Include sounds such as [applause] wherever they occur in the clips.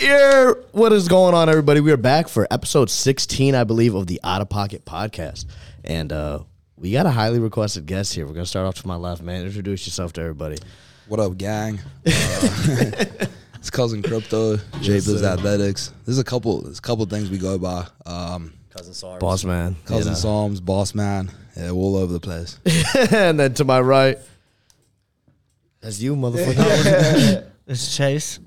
Yeah, what is going on, everybody? We are back for episode 16, I believe, of the Out of Pocket podcast. And uh, we got a highly requested guest here. We're going to start off to my left, man. Introduce yourself to everybody. What up, gang? [laughs] Uh, [laughs] it's cousin Crypto, J Biz Athletics. There's a couple. There's a couple things we go by. Um, Cousin Sarms. Boss man. you cousin know. Sarms, Boss Man. Yeah, we're all over the place. [laughs] and then to my right, that's you, motherfucker. It's Chase.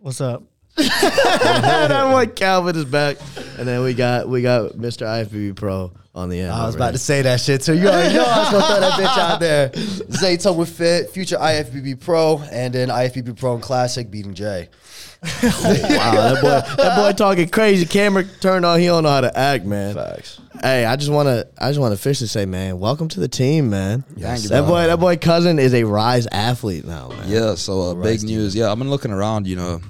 What's up? And I'm like, Calvin is back. And then we got we got Mr. IFBB Pro on the end. I was about to say that shit so You already know I was gonna throw that bitch out there. [laughs] Zayto with Fit, future IFBB Pro, and then IFBB Pro and Classic beating Jay. [laughs] Wow, that boy, that boy talking crazy. Camera turned on. He don't know how to act, man. Facts. Hey, I just want to, I just want to officially say, man, welcome to the team, man. Thank you, that boy, that boy cousin is a rise athlete now, man. Yeah, so uh, big news. Yeah, I've been looking around. You know,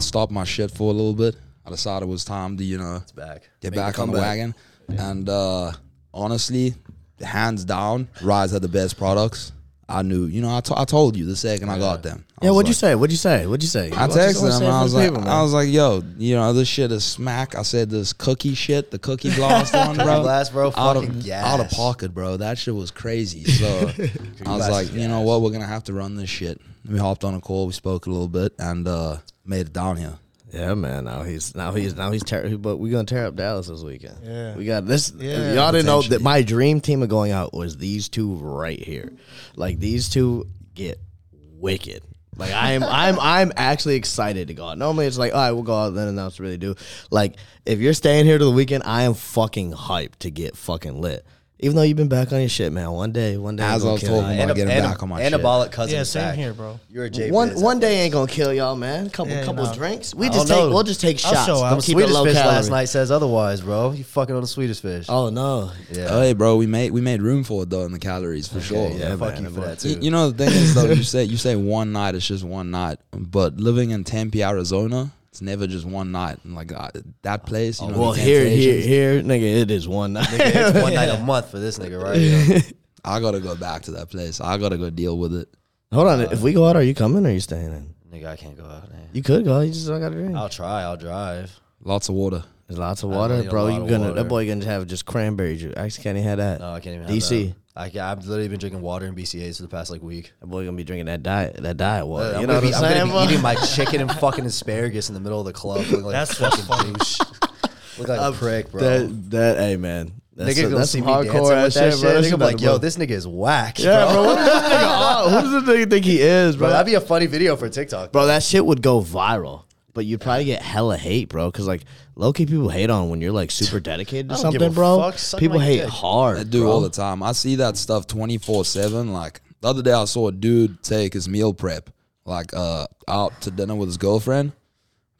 I stopped my shit for a little bit. I decided it was time to, you know, It's back. get Make back on the comeback. wagon. And uh, honestly, hands down, Rise had the best products. I knew, you know, I to- I told you the second I got them. I Yeah, what'd you say? What'd you say? What'd you say? I texted say him I was like, people, I was like, yo, you know, this shit is smack. I said this cookie shit, the cookie [laughs] blast one, bro. blast, bro, out fucking of gas. out of pocket, bro. That shit was crazy. So [laughs] I was like, is you know what, we're gonna have to run this shit. We hopped on a call, we spoke a little bit, and uh made it down here. Yeah, man. Now he's now he's now he's tear. But we're gonna tear up Dallas this weekend. Yeah. we got this. Yeah. y'all didn't know that my dream team of going out was these two right here. Like these two get wicked. Like I am, I'm, [laughs] I'm actually excited to go out. Normally it's like, all right, we'll go out then announce what really do. Like if you're staying here to the weekend, I am fucking hyped to get fucking lit. Even though you've been back on your shit, man. One day, one day, As I'm I was gonna kill talking about getting ana- back on my shit. anabolic cousin. Yeah, same back. here, bro. You're a J. One Biz one day ain't gonna kill y'all, man. Couple Yeah, couple no. drinks. We I just don't take know. we'll just take I'll shots. show out. We'll Them keep it Swedish low fish calorie. last night says otherwise, bro. You fucking on the Swedish fish. Oh no. yeah. Oh, hey, bro, we made we made room for it though in the calories for sure. yeah, Yeah, fuck man, you for that You, too. you know the thing is though, you say you say one night, it's just one night. But living in Tempe, Arizona, it's never just one night. And like uh, that place, you know, Well, the here, here, here, nigga, it is one night. Nigga, it's one night a [laughs] month for this nigga, right? Yeah. I gotta go back to that place. I gotta go deal with it. Hold on, if we go out, are you coming or are you staying in? nigga, I can't go out. Man. You could go. You just don't got to drink. I'll try. I'll drive. Lots of water. There's lots of water, bro. You of gonna water. that boy gonna have just cranberry juice. I can't even have that. No, I can't even. Have DC. That. I, ca- I've literally been drinking water and BCAAs for the past like week. That boy gonna be drinking that diet, that diet water. I'm you know gonna what be, I'm I'm saying? gonna be eating my chicken and fucking asparagus in the middle of the club. Looking like That's a fucking douche. [laughs] Look like a prick, bro. That, that, hey man, that's, nigga a, gonna that's see some me dancing hardcore with ass that shit, shit. bro. That's Nigga be nothing, like, yo, this nigga is whack, Yeah, bro. bro. What does this nigga? [laughs] who does this nigga think he is, Bro, bro? that'd be a funny video for TikTok. Bro, that shit would go viral. But you'd probably get hella hate, bro. Because like low key people hate on when you're like super dedicated to I don't give something, a bro. fuck. Suck People my hate dick. hard. I do bro. all the time. I see that stuff twenty four seven. Like the other day, I saw a dude take his meal prep, like uh, out to dinner with his girlfriend.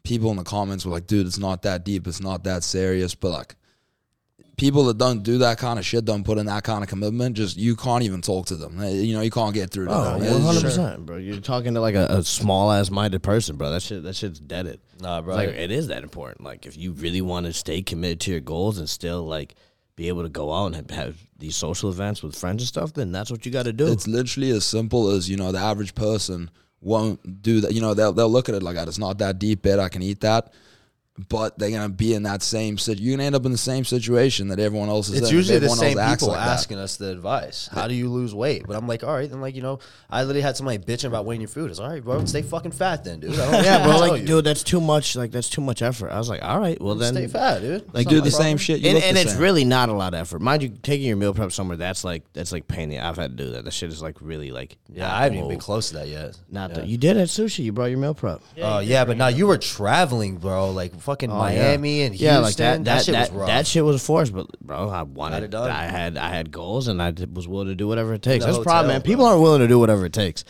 People in the comments were like, "Dude, it's not that deep. It's not that serious." But like, people that don't do that kind of shit, don't put in that kind of commitment, just you can't even talk to them. Uh, You know, you can't get through to Oh, them. It's hundred just- percent, bro. You're talking to like a, a small ass minded person, bro. That shit, that shit's deaded. Nah, bro. It's like it is that important. Like if you really want to stay committed to your goals and still like be able to go out and have, have these social events with friends and stuff, then that's what you got to do. It's literally as simple as you know the average person won't do that. You know they'll they'll look at it like that. It's not that deep, bet I can eat that. But they're gonna be in that same sit. You're gonna end up in the same situation that everyone else is. It's in. usually the everyone else same people like that. asking us the advice. How do you lose weight? But I'm like, all right, then like you know, I literally had somebody bitching about weighing your food. It's all right, bro. Stay fucking fat then, dude. I don't [laughs] yeah, bro. Like, dude, that's too much. Like that's too much effort. I was like, all right, well then stay fat, dude. Like, It's do the my same shit. You and, look and the it's same. really not a lot of effort, mind you. Taking your meal prep somewhere, that's like that's like pain. I've had to do that. That shit is like really like. Yeah, I haven't even been close to that yet. Not yeah. the, you did at sushi. You brought your meal prep. Oh yeah, but now you were traveling, bro. Like fucking Oh, Miami yeah. and Houston. yeah, like that. That shit that, was rough. that shit was forced, but bro, I wanted. it. I had I had goals, and I was willing to do whatever it takes. the That's the problem, hotel, man. People aren't willing to do whatever it takes.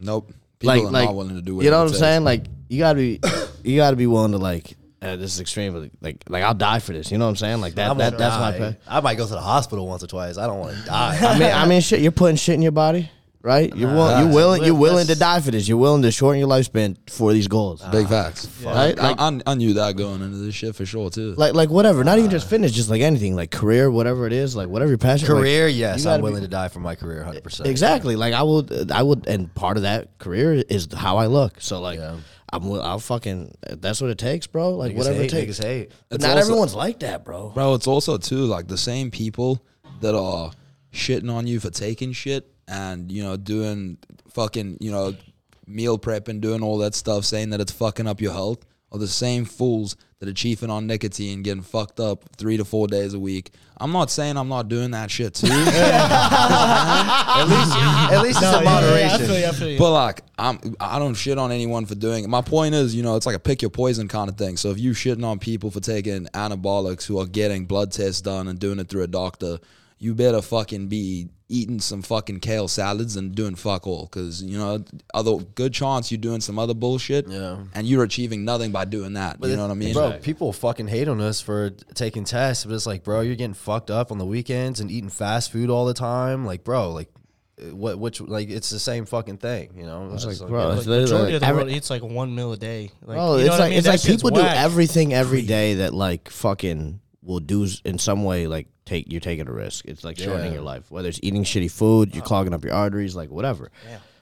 Nope. People like are like not willing to do it. you know what I'm saying? Like you gotta be [coughs] you gotta be willing to like. Uh, this is extreme, but like like I'll die for this. You know what I'm saying? Like that. That gonna that's my pay. I might go to the hospital once or twice. I don't want to [laughs] die. I mean, I mean, shit. You're putting shit in your body, right? You're will, you're willing. You're willing to die for this. You're willing to shorten your lifespan for these goals. Big facts. Right? I, Like- I, I knew that going into this shit for sure too. Like like whatever. Not even just fitness. Just like anything. Like career, whatever it is. Like whatever your passion. like, career, yes, I'm be- willing to die for my career, hundred percent. Exactly. Like I would, I would, and part of that career is how I look. So like, Yeah. I'm wi- I'll fucking that's what it takes, bro. Like Niggas whatever hate, it takes. niggas hate. But not also- everyone's like that, bro. Bro, it's also too like the same people that are shitting on you for taking shit and you know doing fucking you know meal prep and doing all that stuff, saying that it's fucking up your health, are the same fools that are chiefing on nicotine, getting fucked up three to four days a week. I'm not saying I'm not doing that shit too, [laughs] [laughs] At least, at least it's No, in yeah, yeah, I moderation. feel you. I feel you. but like I'm I don't shit on anyone for doing it. My point is, you know, it's like a pick your poison kind of thing. So if you shitting on people for taking anabolics who are getting blood tests done and doing it through a doctor, you better fucking be eating some fucking kale salads and doing fuck all because you know other good chance you're doing some other bullshit Yeah. and you're achieving nothing by doing that but you know what i mean Bro, people fucking hate on us for taking tests, but it's like, bro, you're getting fucked up on the weekends and eating fast food all the time. Like, bro, like, uh, what, which, like, it's the same fucking thing, you know? It's It's like, bro, Like, it's literally majority like of the every- world eats like one meal a day. Like, Bro, you know it's what I like mean? it's That like shit's people do everything every day that like fucking will do in some way like take you're taking a risk. It's like shortening Yeah. your life. Whether it's eating shitty food, you're uh. clogging up your arteries, like whatever.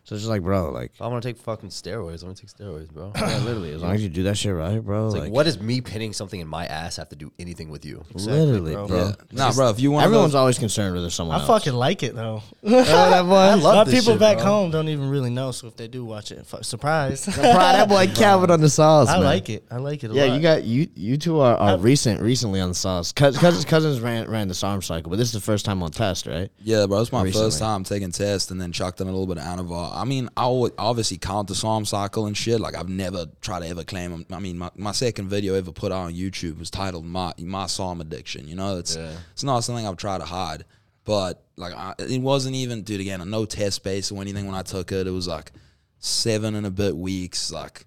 So it's just like, bro, like If I want to take fucking steroids, I'm gonna take steroids, bro. yeah, literally, as long as you do that shit right, bro. It's like, like, what does me pinning something in my ass have to do anything with you? literally, bro. bro. yeah. nah bro if you want to Everyone's always concerned with someone I else. fucking like it though. that [laughs] boy. I love My this people shit, back bro. home don't even really know, so if they do watch it, fuck, surprise. Proud that boy [laughs] Calvin on the sauce. I man. like it. I like it. A Yeah, lot. you got you. You two are, are recent, recently on the sauce. [sighs] Cousins, cousins ran ran the SARM cycle, but this is the first time on test, right? Yeah, bro, it's my Recently. first time taking tests and then chucked in a little bit of Anavar. I mean, I would obviously count the SARM cycle and shit. Like I've never tried to ever claim. I mean, my, my second video ever put out on YouTube was titled "My My SARM Addiction." You know, it's Yeah. it's not something I've tried to hide, but like I, it wasn't even, dude. Again, no test base or anything when I took it. It was like seven and a bit weeks, like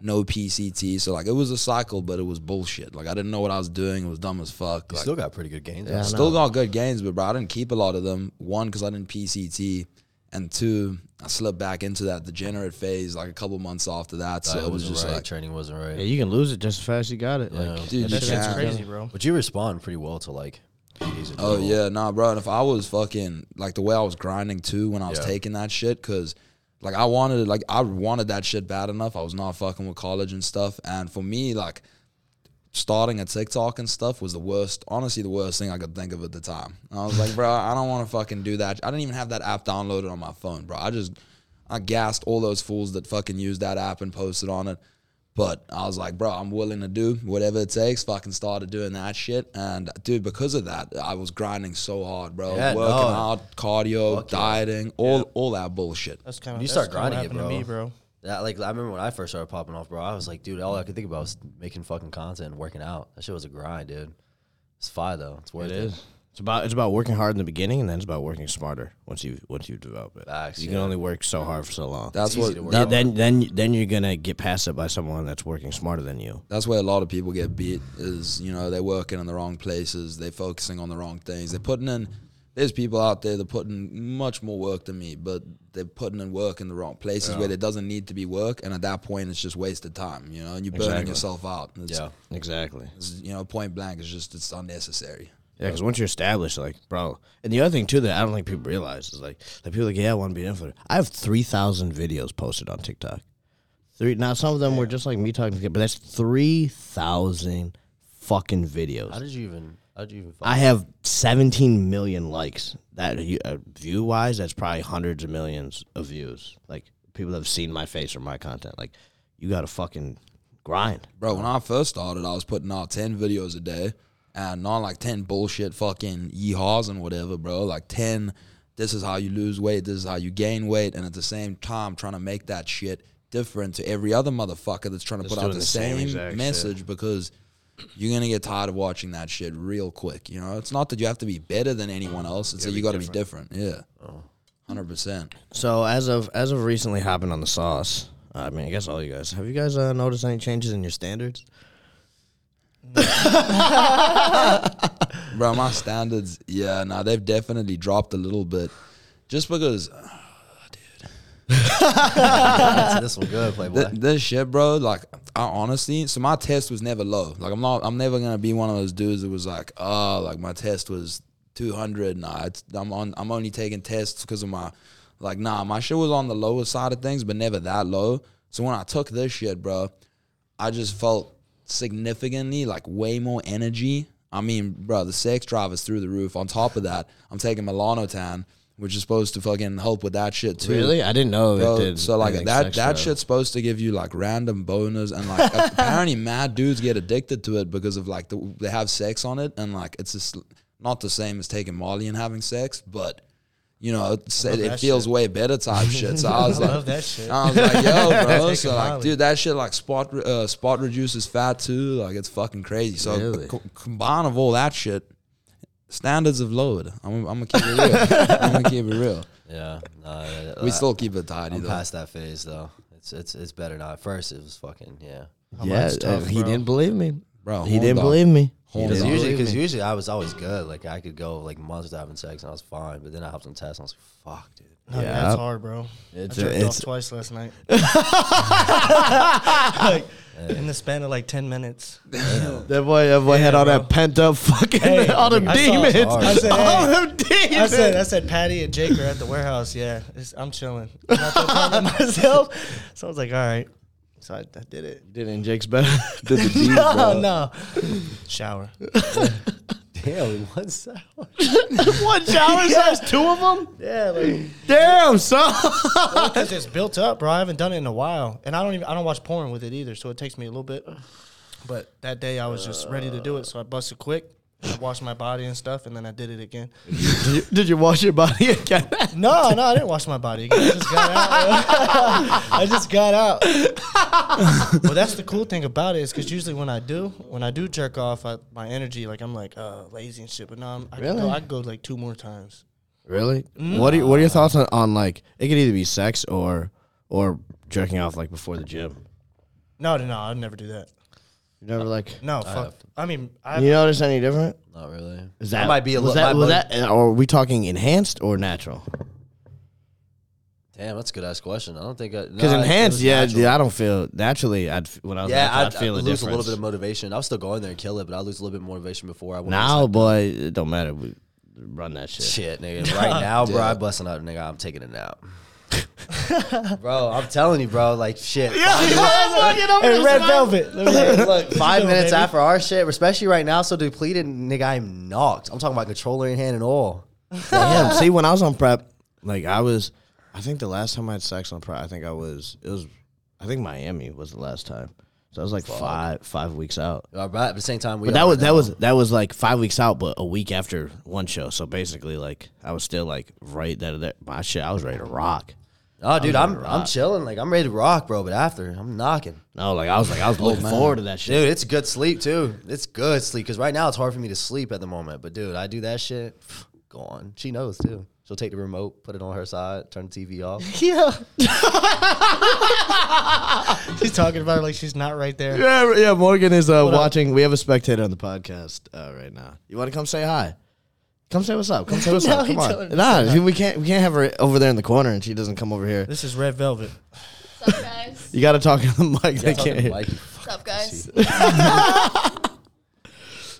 no PCT. So like it was a cycle, but it was bullshit. Like I didn't know what I was doing. It was dumb as fuck. You Like, still got pretty good gains. Yeah, Still got good gains, but bro, I didn't keep a lot of them. One, because I didn't PCT, and two, I slipped back into that degenerate phase like a couple months after that. So it was just right. like, training wasn't right. Yeah, you can lose it just as fast as you got it. Yeah. Like, dude, that shit's crazy, bro. But you respond pretty well to like PEDs Oh general. yeah, nah, bro. And if I was fucking like the way I was grinding too when I was Yeah. taking that shit, cause like I wanted it, like I wanted that shit bad enough. I was not fucking with college and stuff. And for me, like starting a TikTok and stuff was the worst, honestly, the worst thing I could think of at the time. And I was like, bro, I don't want to fucking do that. I didn't even have that app downloaded on my phone, bro. I just I gassed all those fools that fucking used that app and posted on it. But I was like, bro, I'm willing to do whatever it takes. Fucking started doing that shit. And dude, because of that, I was grinding so hard, bro. Yeah, Working no. out, cardio, Fuck yeah. dieting, all all that bullshit. That's kind of You that's start grinding what it, happened bro. to me, bro. That like I remember when I first started popping off, bro. I was like, dude, all I could think about was making fucking content and working out. That shit was a grind, dude. It's fine though. It's worth it it. is. It's about it's about working hard in the beginning, and then it's about working smarter once you once you develop it. Facts, you yeah. can only work so hard for so long. That's easy what that, then, then then then you're gonna get passed up by someone that's working smarter than you. that's where a lot of people get beat is you know they're working in the wrong places they're focusing on the wrong things they're putting in there's people out there that putting much more work than me but they're putting in work in the wrong places where there doesn't need to be work and at that point it's just wasted time you know and you're burning yourself out it's, Yeah. Exactly. it's, you know point blank it's just it's unnecessary Yeah, because once you're established, like, bro, and the other thing too that I don't think people realize is like, like people are like, yeah, I want to be an influencer. I have three thousand videos posted on TikTok. Three. Now some of them were just like me talking, to but that's three thousand fucking videos. How did you even how did you even I have 17 million likes. That uh, view wise, that's probably hundreds of millions of views. Like people have seen my face or my content. Like you got to fucking grind. Bro, when I first started, I was putting out 10 videos a day and not like 10 bullshit fucking yeehaws and whatever, bro. Like 10, this is how you lose weight, this is how you gain weight. And at the same time, trying to make that shit different to every other motherfucker that's trying to That's put out doing the, the same same, exact message because you're going to get tired of watching that shit real quick. You know, it's not that you have to be better than anyone else, it's that you got to be different. Yeah. 100%. So as of as of recently hopping on the sauce, I mean, I guess all you guys have you guys uh, noticed any changes in your standards? [laughs] Bro, my standards, yeah, nah, they've definitely dropped a little bit. Just because [sighs] dude, this one good, Playboy? Th- this shit, bro. Like, I honestly, so my test was never low. Like, I'm not, I'm never gonna be one of those dudes that was like, oh, like my test was 200. Nah, I'm on, I'm only taking tests because of my, like, nah, my shit was on the lower side of things, but never that low. So when I took this shit, bro, I just felt significantly like way more energy. I mean, bro, the sex drive is through the roof. On top of that, I'm taking Melanotan, which is supposed to fucking help with that shit too. Really? I didn't know Bro, it did. so like that sex that drive. shit's supposed to give you like random bonus and like [laughs] apparently mad dudes get addicted to it because of like the, they have sex on it and like it's just not the same as taking Molly and having sex, but you know it's, it, it feels shit. way better type shit. So I was [laughs] I like, love that shit. I was like, yo, [laughs] bro. So like, dude, that shit like spot uh, spot reduces fat too. Like it's fucking crazy. So Really? co- combine of all that shit, standards have lowered. I'm, I'm gonna keep it real. I'm gonna keep it real. [laughs] Yeah, nah, We I- still keep it tidy I'm though. past that phase though. It's it's it's better now. At first, it was fucking yeah. Yeah, Mine's tough, uh, he bro. didn't believe me. Bro, he didn't dog. believe me. Because usually, because usually I was always good. Like I could go like months without having sex and I was fine. But then I hopped on test and I was like, "Fuck, dude." No, Yeah. that's hard, bro. It's- I jerked off twice last night. [laughs] like, in the span of like ten minutes. That boy, that boy Yeah, had all bro. that pent up fucking Hey, [laughs] all them I saw- demons. I said, [laughs] all hey. them demons. I said, I said, Patty and Jake are at the warehouse. Yeah, it's, I'm chilling. I'm not that proud of myself. So I was like, all right. So I, I did it. did it in Jake's bed. Did the deed, No, bro. [laughs] no. Shower. Damn, what's [laughs] that? One shower [laughs] size, two of them. Yeah, like Damn, son. [laughs] because it's built up, bro. I haven't done it in a while, and I don't even I don't watch porn with it either, so it takes me a little bit. But that day I was just ready to do it, so I busted quick. I washed my body and stuff, and then I did it again. did, you, did you wash your body [laughs] again? No, no, I didn't wash my body again. I just got out. [laughs] I just got out. well, that's the cool thing about it is because usually when I do, when I do jerk off, I, my energy, like I'm like uh, lazy and shit. But no, I'm, I Really? can go, I go like two more times. Really? What are what are your thoughts on, on like it could either be sex or or jerking off like before the gym? No, no, no, I'd never do that. You never like No, fuck. I mean, I, you notice any different? Not really. Is that might be a was little? that, my- was my- that or are we talking enhanced or natural? Damn, that's a good ass question. I don't think I Because nah, enhanced, was yeah, natural. I don't feel naturally. I'd f- when I was Yeah, natural, I'd, I'd, feel I'd a lose a little bit of motivation. I'll still go in there and kill it, but I lose a little bit of motivation before I went. now, boy, it don't matter. We run that shit. Shit, nigga. Right [laughs] now, bro, I'm busting out, nigga. I'm taking a nap. [laughs] bro, I'm telling you, bro. Like shit. hey, [laughs] red velvet. Let me- Hey, look, [laughs] five go, minutes baby. after our shit, especially right now, so depleted, nigga, I'm knocked. I'm talking about controller in hand and all. Damn. See, when I was on prep, like I was, I think the last time I had sex on prep, I think I was, it was, I think Miami was the last time. So I was like five five weeks out. Uh, But at the same time, we But that are was that now. was that was like five weeks out, but a week after one show. So basically, like I was still like right that that my shit. I was ready to rock. Oh, dude, I was I'm I'm chilling. Like I'm ready to rock, bro. But after, I'm knocking. No, like I was like I was looking forward to that shit. Dude, it's good sleep too. It's good sleep because right now it's hard for me to sleep at the moment. But dude, I do that shit. Go on. She knows too. She'll take the remote, put it on her side, turn the TV off. [laughs] Yeah. [laughs] she's talking about it like she's not right there. Yeah, yeah. Morgan is uh, What up? watching. We have a spectator on the podcast uh, right now. You want to come say hi? Come say what's up. Come [laughs] say what's No, up. Come told her on. to Nah, say we can't. We can't have her over there in the corner, and she doesn't come over here. This is red velvet. What's up, guys? You got to talk in the mic. They can't hear. like- What's up, guys? [laughs]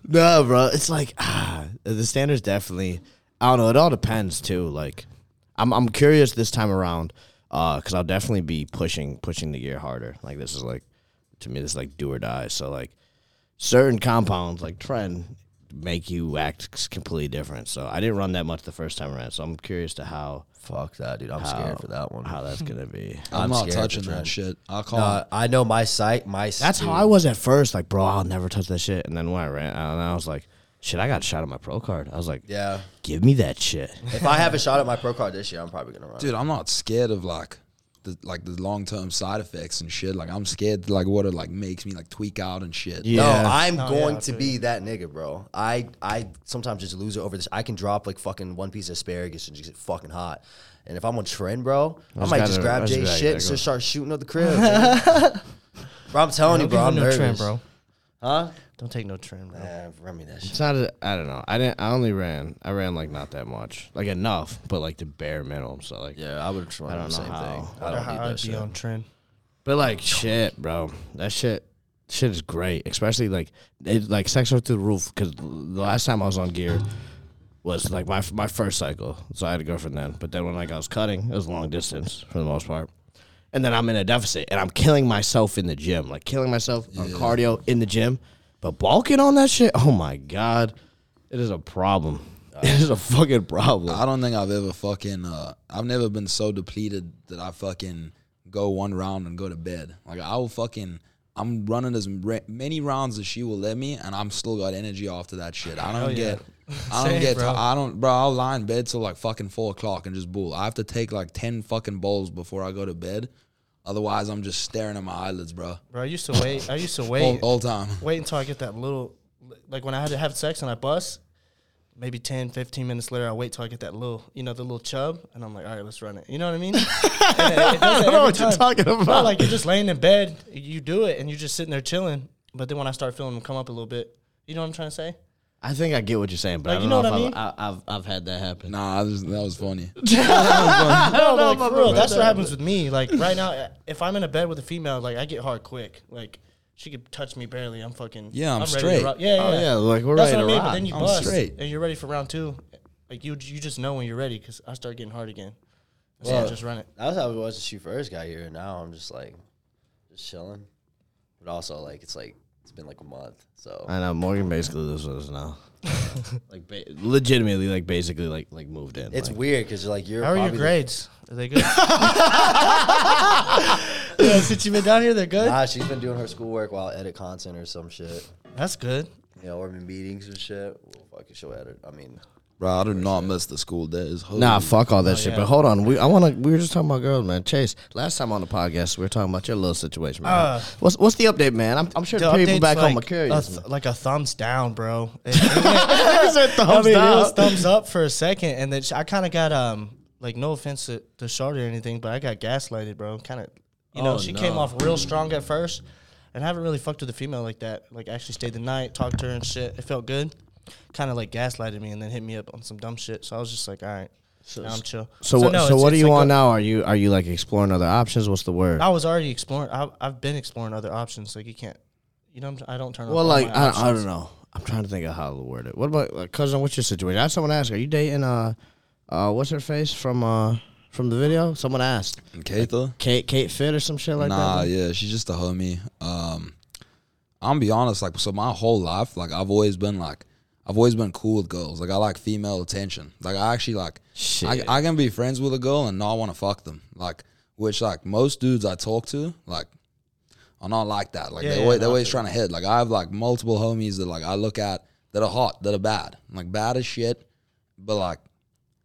No, bro. It's like ah, the standards definitely. I don't know. It all depends too. Like, I'm I'm curious this time around, uh, because I'll definitely be pushing pushing the gear harder. Like this is like, to me, this is like do or die. So like, certain compounds like tren make you act completely different. So I didn't run that much the first time around. So I'm curious to how Fuck that, dude. I'm how, scared for that one. How that's gonna be. I'm, I'm not touching Tren. that shit. I'll call. Uh, I know my site. My That's how I was at first. Like, bro, I'll never touch that shit. And then when I ran, and I was like, shit, I got shot at my pro card. I was like, Yeah. give me that shit. If I have a shot at my pro card this year, I'm probably gonna run. dude, I'm not scared of like the like the long term side effects and shit. Like I'm scared like what it like makes me like tweak out and shit. Yeah. No, I'm No, going yeah, to be that nigga, bro. I I sometimes just lose it over this. I can drop like fucking one piece of asparagus and just get fucking hot. And if I'm on tren, bro, I, just might just grab just Jay's shit and gotta go. just start shooting up the crib. [laughs] bro, I'm telling you, bro, I'm him no nervous, tren, bro. Huh? Don't take no tren, bro. Yeah, run me that shit. It's not. A, I don't know. I didn't. I only ran. I ran like not that much, like enough, but like the bare minimum. So like, Yeah, I would try I don't the know same how. thing. I don't how need I'd that be shit. on tren. but like shit, bro. That shit. Shit is great, especially like it like sex went through the roof. Because the last time I was on gear was like my my first cycle, so I had a girlfriend then. But then when like I was cutting, it was long distance for the most part, and then I'm in a deficit, and I'm killing myself in the gym, like killing myself on cardio in the gym, but bulking on that shit. Oh my god, it is a problem. [laughs] It is a fucking problem. I don't think I've ever fucking. Uh, I've never been so depleted that I fucking go one round and go to bed. Like I will fucking. I'm running as many rounds as she will let me, and I'm still got energy after that shit. I don't Hell yeah. get. I don't Same, get. bro. I don't, bro. I'll lie in bed till like fucking four o'clock and just bull. I have to take like ten fucking bowls before I go to bed. Otherwise, I'm just staring at my eyelids, bro. Bro, I used to wait. I used to wait. all time. wait until I get that little, like when I had to have sex and I bust, maybe 10, 15 minutes later, I wait till I get that little, you know, the little chub, and I'm like, all right, let's run it. You know what I mean? [laughs] I don't know what you're talking about. like you're just laying in bed, you do it, and you're just sitting there chilling. But then when I start feeling them come up a little bit, you know what I'm trying to say? I think I get what you're saying, but Like, I you don't know know, what if I I've, I, I've I've had that happen. Nah, I just, that was funny. No, but like, for real, that's what happens with me. Like [laughs] right now, if I'm in a bed with a female, like I get hard quick. Like she could touch me barely. I'm fucking. Yeah, I'm ready to straight. rock. Yeah, yeah, Oh yeah, like we're That's ready what I to mean. rock. But then you I'm bust straight. and you're ready for round two. Like you, you just know when you're ready because I start getting hard again. So Well- I just run it. That was how it was when she first got here. and Now I'm just like, just chilling. But also, like, it's like, it's been like a month. So, I know Morgan basically lives with us now. [laughs] like ba- legitimately, like basically, like like moved in. it's like, weird because, like, you're. How are your probably the- grades? Are they good? [laughs] yeah, since you've been down here, they're good. Nah, she's been doing her schoolwork while edit content or some shit. That's good. You know, we're meetings and shit. Well, fucking she'll edit. I mean, Bro, I do not miss the school days. Holy Nah, fuck all that shit. yeah. But hold on, we I want to. We were just talking about girls, man. Chase, last time on the podcast, we were talking about your little situation, man. Uh, what's what's the update, man? I'm, I'm sure The the people update's back home are like curious. a th- like a thumbs down, bro. [laughs] It- thumbs I mean, down. it was thumbs up for a second, and then sh- I kind of got um like no offense to, to Shorty or anything, but I got gaslighted, bro. Kind of, you know, Oh, she no. came off real strong at first, and I haven't really fucked with a female like that. Like actually stayed the night, talked to her and shit. It felt good. Kind of like gaslighted me, and then hit me up on some dumb shit. So I was just like, all right, now I'm chill. so what? no, so what are it's you like on a- now? Are you are you like exploring other options? What's the word? I was already exploring. I, I've been exploring other options. Like you can't, you know, I'm, I don't turn. well, like I, I don't know. I'm trying to think of how to word it. What about like, cousin? What's your situation? I had someone ask. Are you dating uh, uh, what's her face from uh from the video? Someone asked. And Keitha? Kate Kate Fit or some shit like nah, that. yeah, she's just a homie. Um, I'm gonna be honest, like, so my whole life, like, I've always been like, I've always been cool with girls. Like, I like female attention. Like, I actually like, I, Shit. I can be friends with a girl and not want to fuck them. Like, which like most dudes I talk to, like, are not like that. Like, Yeah, they yeah, always, no, they're I always trying to hit. Like, I have like multiple homies that like I look at that are hot, that are bad. Like, bad as shit, but like,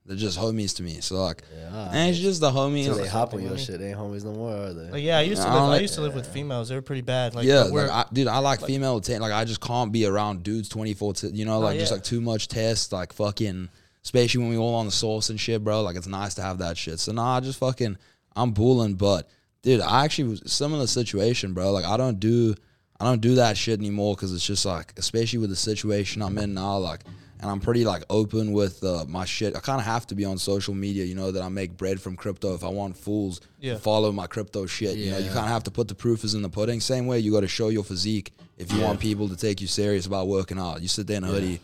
they're just homies to me. So like, Yeah. and it's just the homie. so they like, hop on your shit. They ain't homies no more, are they? Like, yeah, I used to I live. don't I like- used to live with females. They were pretty bad. Like, yeah, we're- like I, dude, I like female attention. Like I just can't be around dudes twenty four. T- you know, oh, like just yeah. like too much test. Like fucking, especially when we all on the sauce and shit, bro. Like it's nice to have that shit. So nah, I just fucking, I'm bulling. But dude, I actually was similar situation, bro. Like I don't do, I don't do that shit anymore because it's just like, especially with the situation I'm in now, like. And I'm pretty like open with uh, my shit. I kind of have to be on social media, you know, that I make bread from crypto. If I want fools Yeah. to follow my crypto shit, you know, you kind of have to put the proof is in the pudding. Same way you got to show your physique if you want people to take you serious about working out. You sit there in a hoodie,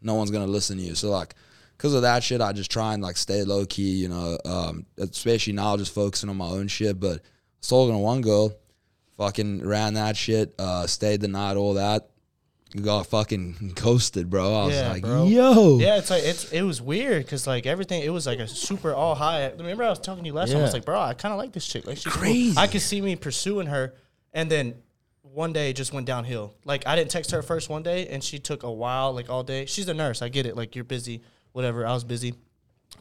no one's gonna listen to you. So like, because of that shit, I just try and like stay low key. You know, um, especially now, just focusing on my own shit. But I was talking to one girl, fucking ran that shit, uh, stayed the night, all that. You got fucking ghosted, bro. I was Yeah, like, bro. yo. Yeah, it's like it's it was weird because like everything it was like a super all high. Remember I was talking to you last time. I was like, bro, I kind of like this chick. Like she's Crazy. Cool. I could see me pursuing her, and then one day it just went downhill. Like I didn't text her first one day, and she took a while, like all day. She's a nurse. I get it. Like you're busy, whatever. I was busy,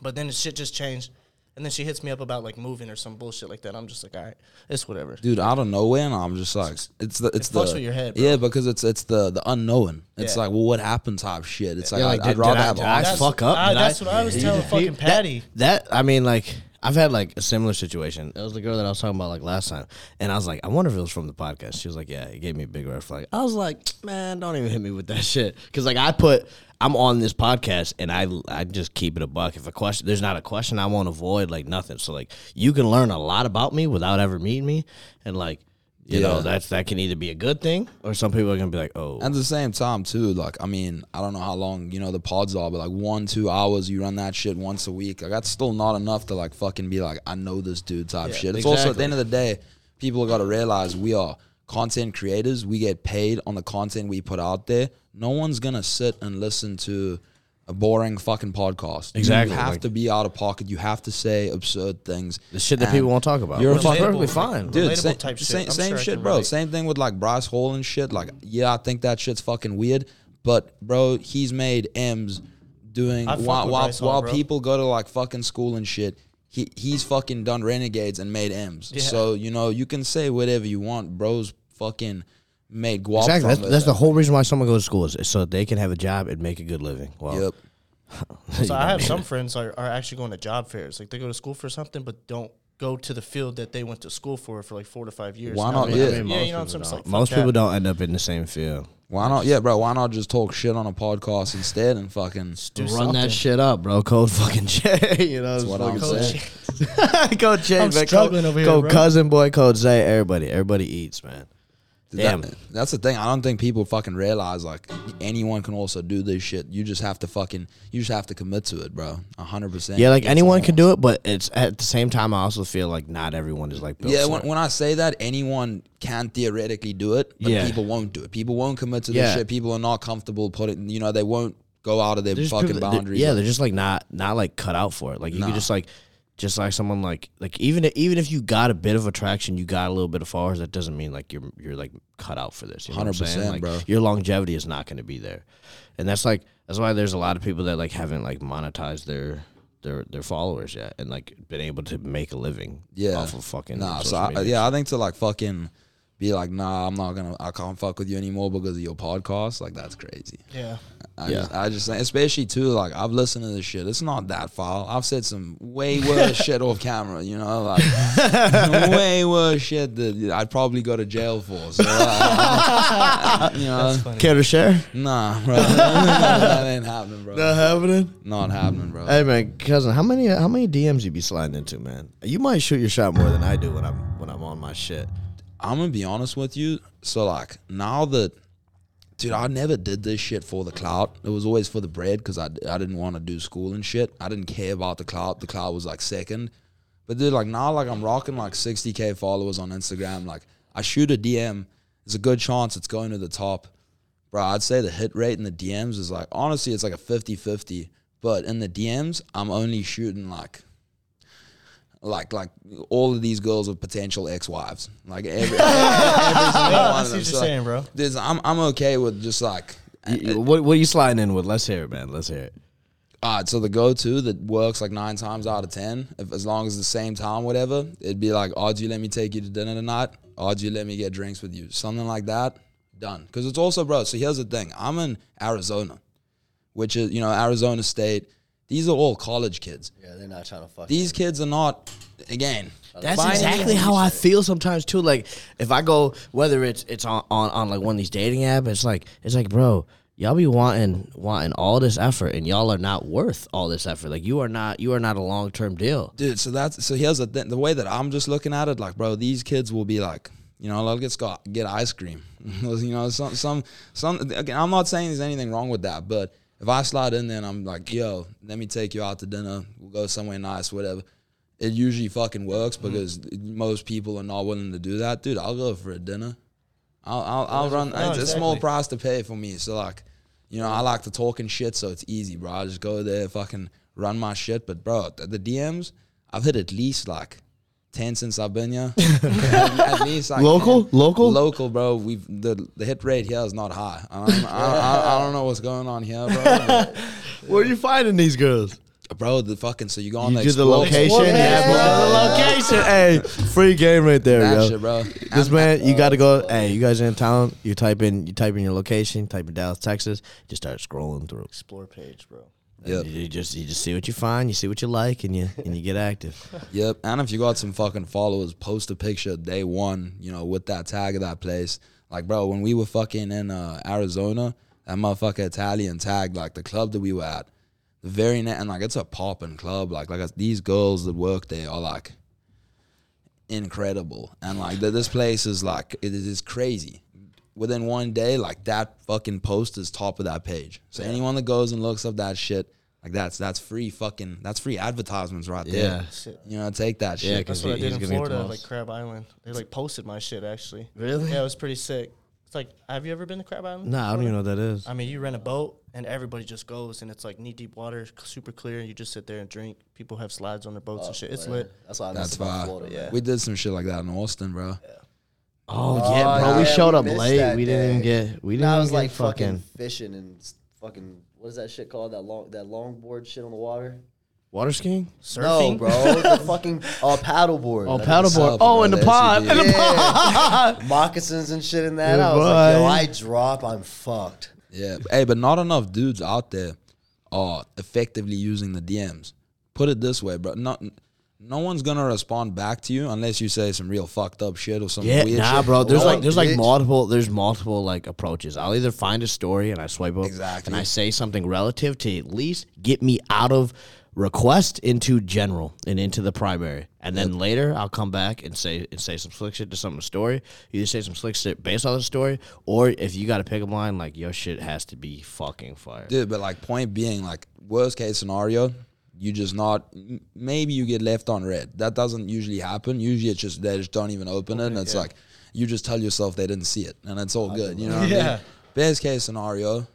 but then the shit just changed. And then she hits me up about like moving or some bullshit like that. I'm just like, all right, it's whatever. dude, out of nowhere, and I'm just like, it's the it's fucks the with your head, bro. yeah, because it's it's the the unknown. It's Yeah. like, well, what happened type shit. It's like, Yeah, like, I'd, I'd did- rather did I- have did I options. fuck up? I- Did I- that's what I was telling fucking That- Patty. That, I mean, like I've had like a similar situation. It was the girl that I was talking about like last time, and I was like, I wonder if it was from the podcast. She was like, Yeah, it gave me a big red flag. I was like, Man, don't even hit me with that [laughs] shit, because like I put. I'm on this podcast and I I just keep it a buck. If a question there's not a question I won't avoid like nothing. So like you can learn a lot about me without ever meeting me, and like You know, Yeah. that's that can either be a good thing or some people are gonna be like, oh, At the same time, too, like I mean, I don't know how long you know the pods are, but like one, two hours, you run that shit once a week. Like that's still not enough to like fucking be like, I know this dude type Yeah, shit. It's also at the end of the day, people got to realize we are content creators. We get paid on the content we put out there. No one's gonna sit and listen to a boring fucking podcast. Exactly, You have like- to be out of pocket. You have to say absurd things. the shit that And people won't talk about. You're Which is fucking- perfectly fine. Dude, relatable same, type shit. same, same sure shit, bro. relate. Same thing with like Bryce Hall and shit. Like, yeah, I think that shit's fucking weird, but bro, he's made M's doing while while, Hall, while bro. people go to like fucking school and shit. He he's fucking done renegades and made M's. Yeah. So you know you can say whatever you want, bro's fucking made guap Exactly. from That's, it. that's the whole reason why someone goes to school is so they can have a job and make a good living. Well, Yep. [laughs] So I have some friends are, are actually going to job fairs. Like they go to school for something, but don't go to the field that they went to school for for like four to five years. Why And not? I'm Yeah. yeah, I mean, yeah, you know what I'm people saying? Don't. like, fuck most that. people don't end up in the same field. Why not? Yeah, bro. Why not just talk shit on a podcast instead and fucking Do Run something. that shit up, bro. Code fucking [laughs] J. You know That's what I'm saying. Say. [laughs] code J, I'm struggling code, over here, code bro. cousin boy, code Zay. Everybody, everybody eats, man. Damn. that- that's the thing. I don't think people fucking realize like anyone can also do this shit. You just have to fucking you just have to commit to it, bro. A hundred percent. Yeah, like anyone can do it, but it's at the same time. I also feel like not everyone is like built. Yeah, when, when I say that, anyone can theoretically do it, but Yeah. people won't do it. People won't commit to this Yeah. shit. People are not comfortable putting. You know, they won't go out of their There's fucking people boundaries. Yeah, Like, they're just like not not like cut out for it. Like you Nah. could just like just like someone like like even even if you got a bit of attraction, you got a little bit of followers. That doesn't mean like you're you're like cut out for this. You know what I'm saying? 100%, Like, bro. Your longevity is not going to be there, and that's like that's why there's a lot of people that like haven't like monetized their their their followers yet and like been able to make a living. Yeah. off of fucking Nah, so I, yeah, I think to like fucking be like, nah, I'm not gonna, I can't fuck with you anymore because of your podcast. Like that's crazy. Yeah. I Yeah. just, I just, especially too, like I've listened to this shit. It's not that foul. I've said some way worse [laughs] shit off camera. You know, like [laughs] way worse shit that I'd probably go to jail for. So, uh, [laughs] you know, That's funny. Care to share? nah, bro, that ain't happening, bro. Not happening. Not happening, bro. Hey man, cousin, how many how many DMs you be sliding into, man? You might shoot your shot more than I do when I'm when I'm on my shit. I'm gonna be honest with you. So like now that, dude, I never did this shit for the clout. It was always for the bread because I, I didn't want to do school and shit. I didn't care about the clout. The clout was like second. But dude, like now, like I'm rocking like 60k followers on Instagram. Like I shoot a DM, there's a good chance it's going to the top. Bro, I'd say the hit rate in the DMs is like honestly, it's like a 50-50. But in the DMs, I'm only shooting like like like all of these girls are potential ex-wives. Like every, [laughs] every, [laughs] single I one see of them. what you're So, saying, bro. there's- I'm I'm okay with just like You- uh, uh, what what are you sliding in with? Let's hear it, man. Let's hear it. all right, so the go-to that works like nine times out of ten, if as long as the same time, whatever, it'd be like, "Oh, do you let me take you to dinner tonight? Or do you let me get drinks with you?" Something like that. Done. Because it's also, bro. So here's the thing: I'm in Arizona, which is you know Arizona State. These are all college kids. Yeah, they're not trying to fuck. These kids are not. Again, That's exactly how I feel sometimes too. Like if I go, whether it's it's on, on, on like one of these dating apps, it's like it's like, bro, y'all be wanting wanting all this effort, and y'all are not worth all this effort. Like you are not you are not a long term deal. dude. So that's so here's the thing. The way that I'm just looking at it, like, bro, these kids will be like, you know, let's get get ice cream. [laughs] you know, some some some. Again, I'm not saying there's anything wrong with that, but if I slide in there and I'm like, yo, let me take you out to dinner. We'll go somewhere nice, whatever. It usually fucking works because most people are not willing to do that, dude. I'll go for a dinner. I'll I'll, I'll run. No, it's a small price to pay for me. So like, you know, I like to talk and shit, so it's easy, bro. I just go there, fucking run my shit. But bro, the DMs, I've hit at least like ten since I've been here. at, [laughs] at least like Local? 10. Local? local, bro. We've the the hit rate here is not high. I don't, I, I, I [laughs] don't know what's going on here, bro. But, [laughs] Where are you finding these girls? bro, the fucking so you go on You the do the location, Explore yeah, bro. The location, hey, free game right there, that yo. shit, bro. This man, you got to go. Hey, you guys in town? You type in, you type in your location, type in Dallas, Texas. Just start scrolling through. Explore page, bro. Yep. You just, you just see what you find, you see what you like, and you, and you get active. [laughs] Yep. And if you got some fucking followers, post a picture day one, you know, with that tag of that place. Like, bro, when we were fucking in uh, Arizona, that motherfucker Italian tagged like the club that we were at. The very net, and like it's a popping club. Like, like these girls that work there are like, incredible, and like th- this place is like it is crazy. Within one day, like that fucking post is top of that page. So anyone that goes and looks up that shit, like that's that's free fucking that's free advertisements right there. Yeah. Shit. You know, take that shit. Yeah, That's what I did he's in gonna get Florida, like Crab Island. They like posted my shit actually. Really? Yeah, it was pretty sick. It's like, have you ever been to Crab Island? Nah, I don't even know what that is. I mean, you rent a boat and everybody just goes, and it's like knee deep water, super clear. And you just sit there and drink. People have slides on their boats and oh, shit. It's Yeah. lit. That's why I That's why. Florida. Yeah. We did some shit like that in Austin, bro. Oh, Oh, yeah, bro. we yeah, showed we up missed late. that We didn't even get. We didn't. Nah, I even was get like fucking. fucking fishing and s- fucking what is that shit called? That long that longboard shit on the water? Water skiing? Surfing, No, bro, the [laughs] fucking uh, paddleboard. Oh, Like, paddleboard. Sup, Oh, bro, in the the pod. SUV. In the pod. [laughs] moccasins and shit in that. Good I was like, yo, boy. I drop, I'm fucked. Yeah. Hey, but not enough dudes out there are effectively using the DMs. Put it this way, bro. Not no one's gonna respond back to you unless you say some real fucked up shit or some Yeah, weird nah, shit. bro. There's No, like there's like multiple there's multiple like approaches. I'll either find a story and I swipe up Exactly. and I say something relative to at least get me out of request into general and into the primary, and then later I'll come back and say and say some slick shit to some story. You either say some slick shit based on the story, or if you got a pickup line, like your shit has to be fucking fire. Dude, but like point being, like worst case scenario, you just not maybe you get left on read. That doesn't usually happen. Usually it's just they just don't even open it and it's like you just tell yourself they didn't see it and it's all good. You know what I Yeah. mean? Best case scenario,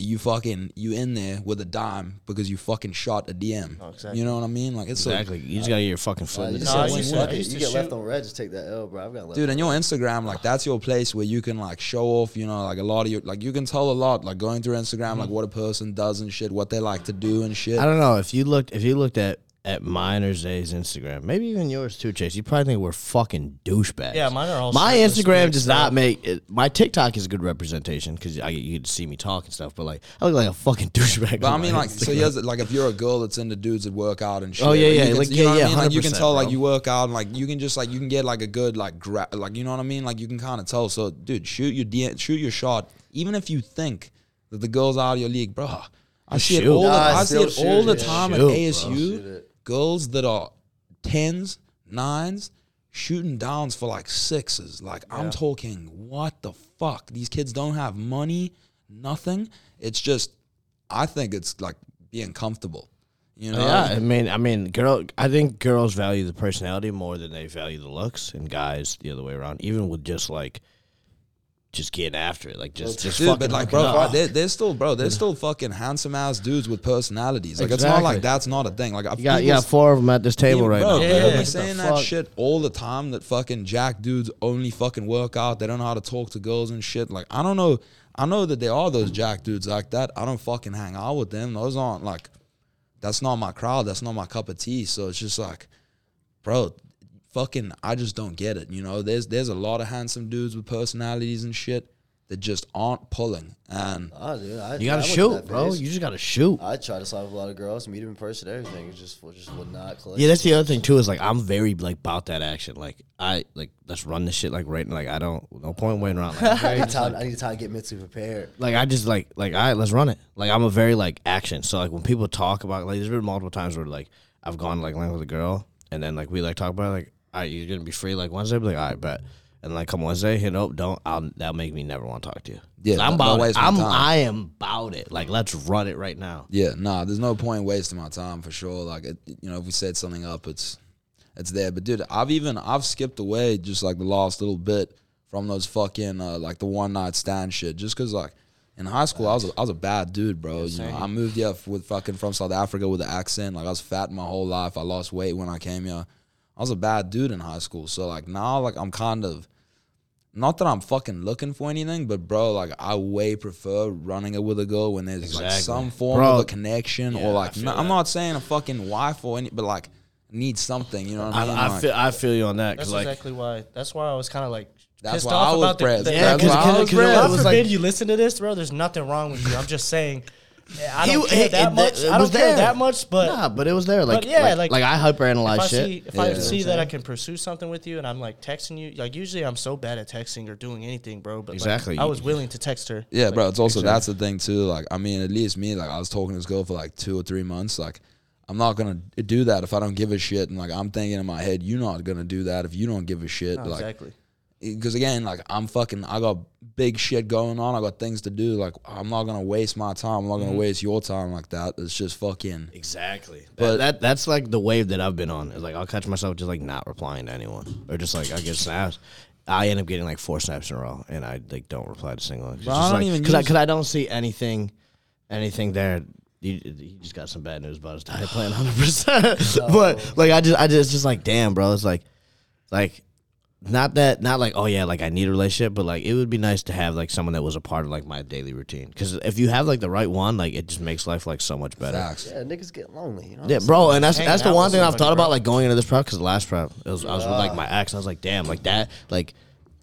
you fucking you in there with a dime because you fucking shot a DM. Oh, exactly. You know what I mean? Like it's so Exactly. You just gotta get your fucking foot Uh, in you the Nah, said I door. when used to- fuck I it, used you to get left on read, just take that L, bro. I've got left. Dude, on and your Instagram, like that's your place where you can like show off, you know, like a lot of your like you can tell a lot, like going through Instagram, Mm-hmm. like what a person does and shit, what they like to do and shit. I don't know if you looked if you looked at at Miner's Day's Instagram, maybe even yours too, Chase. You probably think we're fucking douchebags. Yeah, mine are all My shirtless, Instagram mixed does not make it, my TikTok is a good representation because I you get to see me talk and stuff. But like, I look like a fucking [laughs] douchebag. But I on mean, my like, so Instagram. here's like if you're a girl that's into dudes that work out and oh, shit. Oh, yeah, yeah, you can, like, you know yeah, what I yeah, mean? Like, you can 100%, tell like bro. you work out, and like you can just like you can get like a good like gra- like you know what I mean? Like you can kind of tell. So, dude, shoot your DM, shoot your shot, even if you think that the girls out of your league, bro. I see it shoot. all. The, Nah, I see it all shoot the time Shoot, at bro. ASU. Girls that are tens, nines, shooting downs for like sixes. Like I'm talking, what the fuck? These kids don't have money, nothing. It's just, I think it's like being comfortable. You know? yeah, I mean, I mean, girl. I think girls value the personality more than they value the looks, and guys the other way around. Even with just like, just getting after it, like just just Dude, fucking but like, hooking bro, up. they're, they're still, bro, they're still fucking handsome ass dudes with personalities. Like, it's not like that's not a thing. Like, I've you got you got four of them at this table People- right bro, now. people Yeah. be What saying that fuck? shit all the time. That fucking jack dudes only fucking work out. They don't know how to talk to girls and shit. Like I don't know. I know that there are those jack dudes like that. I don't fucking hang out with them. Those aren't like. That's not my crowd. That's not my cup of tea. So it's just like, bro, fucking. I just don't get it. You know, there's there's a lot of handsome dudes with personalities and shit that just aren't pulling. And Ah, dude, I, You gotta I shoot, bro. You just gotta shoot. I try to slide with a lot of girls, meet them in person, everything. It just, it just would not click. Yeah, that's the other thing too. Is like I'm very like about that action. Like I like let's run this shit like right. Like I don't no point waiting around. Like, I'm [laughs] I very need just, time. like, I need time to get mentally prepared. like I just like like all right, let's run it. Like I'm a very like action. So like when people talk about like there's been multiple times where like I've gone like land with a girl and then like we like talk about it, like all right, you're gonna be free like Wednesday. Be like all right, bet. And like come Wednesday, hit up, don't. I'll, that'll make me never want to talk to you. Yeah, I'm about. it. I'm. I am about it. Like let's run it right now. Yeah, nah, there's no point wasting my time for sure. Like, it, you know, if we set something up, it's it's there. But dude, I've even I've skipped away just like the last little bit from those fucking uh, like the one night stand shit, just cause like in high school I was a, I was a bad dude, bro. You know, I moved here with fucking from South Africa with an accent. Like I was fat my whole life. I lost weight when I came here. I was a bad dude in high school. So like now, like I'm kind of not that I'm fucking looking for anything, but bro, like I way prefer running it with a girl when there's like some form Bro, of a connection yeah, or like feel no, I'm not saying a fucking wife or any, but like need something. You know what I I, mean? I Like, feel. I feel you on that That's like exactly why. That's why I was kind of like That's pissed why off I was about the, the Yeah, That's 'cause- why I 'cause- was 'cause it pressed. God forbid like- you listen to this, bro. There's nothing wrong with you. I'm just saying. I don't care that it- much. it I was don't care there. that much, but nah, but it was there. Like, yeah, like, like- like, I hyperanalyze if I shit. see if I see that I can pursue something with you and I'm like texting you, like usually I'm so bad at texting or doing anything, bro. But like, Exactly. I was willing to text her. Yeah, Like, bro. It's also that's the thing too. Like, I mean, at least me, like, I was talking to this girl for like two or three months. Like, I'm not gonna do that if I don't give a shit. And like I'm thinking in my head, you're not gonna do that if you don't give a shit. like, exactly. Because again, like I'm fucking, I got big shit going on. I got things to do. Like I'm not gonna waste my time. I'm not gonna mm-hmm. waste your time like that. It's just fucking. Exactly. But But- that that's like the wave that I've been on. Is like I'll catch myself just like not replying to anyone, or just like I get snaps. I end up getting like four snaps in a row, and I like don't reply to single. It's I don't like, even because I, 'cause I don't see anything, anything there. You, you just got some bad news about his diet plan, hundred percent. [laughs] But like I just, I just, just like damn, bro. It's like, like not that not like oh yeah like i need a relationship but like it would be nice to have like someone that was a part of like my daily routine because if you have like the right one like it just makes life like so much better Facts. Yeah, niggas get lonely. You know. yeah bro and that's Hanging that's the out one with thing i've somebody, thought about like going into this prep because the last prep it was, i was with like my ex and i was like damn like that like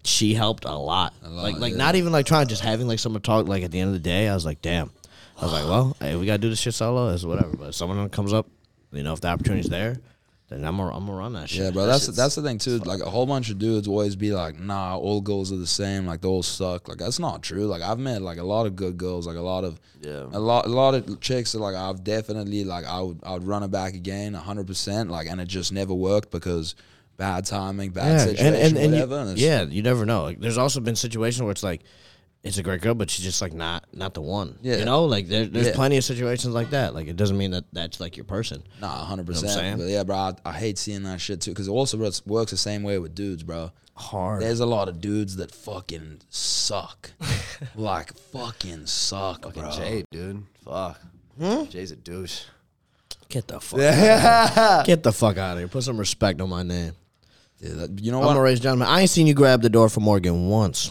she helped a lot, like lot, like yeah. not even like trying just having like someone talk like at the end of the day i was like damn i was like well hey, we gotta do this shit solo it's whatever but if someone comes up you know if the opportunity's there then i'm gonna, I'm gonna run that shit Yeah, bro. That's that's the thing too. Like a whole bunch of dudes always be like, "Nah, all girls are the same. Like they all suck." Like that's not true. Like I've met like a lot of good girls. Like a lot of Yeah. a lot a lot of chicks that like I've definitely like I would I would run it back again, hundred percent. Like and it just never worked because bad timing, bad situation, and, and, and you- whatever. and yeah, you never know. Like, there's also been situations where it's like, it's a great girl, but she's just like not not the one. Yeah. you know, like there, there's Yeah. plenty of situations like that. Like it doesn't mean that that's like your person. Nah, hundred what I'm saying? percent. But yeah, bro, I, I hate seeing that shit too. Because it also works- works the same way with dudes, bro. Hard. There's a lot of dudes that fucking suck, [laughs] like fucking suck, Fucking bro. Jay, dude. Fuck. Hmm? Jay's a douche. Get the fuck. out [laughs] Get the fuck out of here. Put some respect on my name. Yeah, that- you know what? I'm what? a raised gentleman. I ain't seen you grab the door for Morgan once,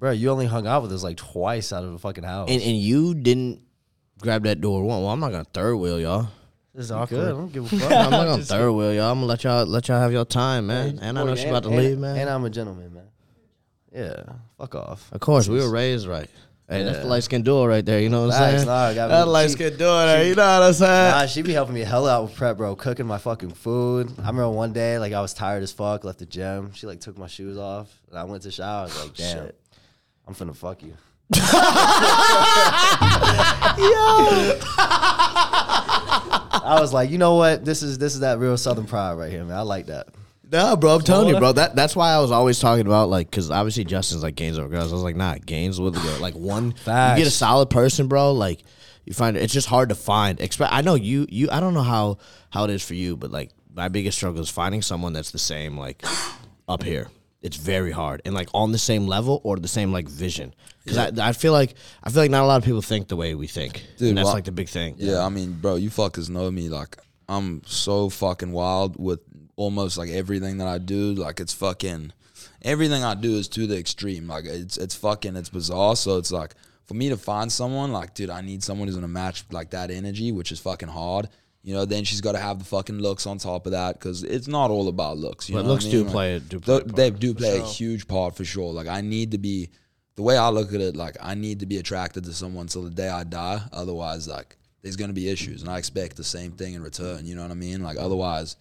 Bro, you only hung out with us like twice out of the fucking house. and and you didn't grab that door one. Well, I'm not gonna third wheel y'all. This is Good. I awkward. don't give a [laughs] fuck. I'm not gonna third wheel y'all. I'm gonna let y'all let y'all have your time, man. and I know she's about to and- leave, man. And I'm a gentleman, man. Yeah. Fuck off. Of course, we were raised right. Hey, that's the Yeah. light skin duo right there. You know what I'm Facts, saying? nah, that me- light she- skin duo there. You know what I'm saying? Nah, she be helping me hell out with prep, bro. Cooking my fucking food. I remember one day, like I was tired as fuck, left the gym. She like took my shoes off, and I went to shower. I was like, damn, I'm finna fuck you. [laughs] I was like, you know what? This is this is that real Southern pride right here, man. I like that. No, bro, I'm telling you, bro. That that's why I was always talking about like, because obviously Justin's like gains over girls. I was like, nah, gains with the girl. Like one, Facts. you get a solid person, bro. Like you find it's just hard to find. Expe- I know you, you. I don't know how how it is for you, but like my biggest struggle is finding someone that's the same like up here. It's very hard and like on the same level or the same like vision. Because I, I feel like I feel like not a lot of people think the way we think, Dude, and that's wha- like the big thing. Yeah, I mean, bro, you fuckers know me. Like, I'm so fucking wild with almost like everything that I do. Like, it's fucking everything I do is to the extreme. Like, it's it's fucking it's bizarre. So it's like for me to find someone, like, dude, I need someone who's gonna match like that energy, which is fucking hard. You know, then she's got to have the fucking looks on top of that because it's not all about looks. You But looks I do mean? Like, play do play. they do play a huge part for sure. Like I need to be the way I look at it. Like I need to be attracted to someone till the day I die. Otherwise, like there's gonna be issues, and I expect the same thing in return. You know what I mean? Like otherwise,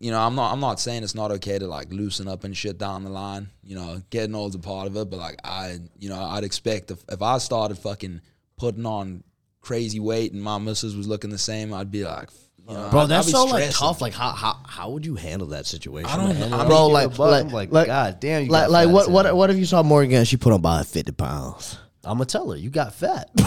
you know, I'm not. I'm not saying it's not okay to like loosen up and shit down the line. You know, getting old's a part of it, but like I, you know, I'd expect if if I started fucking putting on crazy weight and my missus was looking the same, I'd be like. You know, Bro, I'd- I'd that's be so like tough. Like how how how would you handle that situation? I don't know. Bro. you Like, above like, like, like, God damn, you like, got like fat what what hell. what if you saw Morgan and she put on about fifty pounds? I'm gonna tell her you got fat. [laughs] [laughs]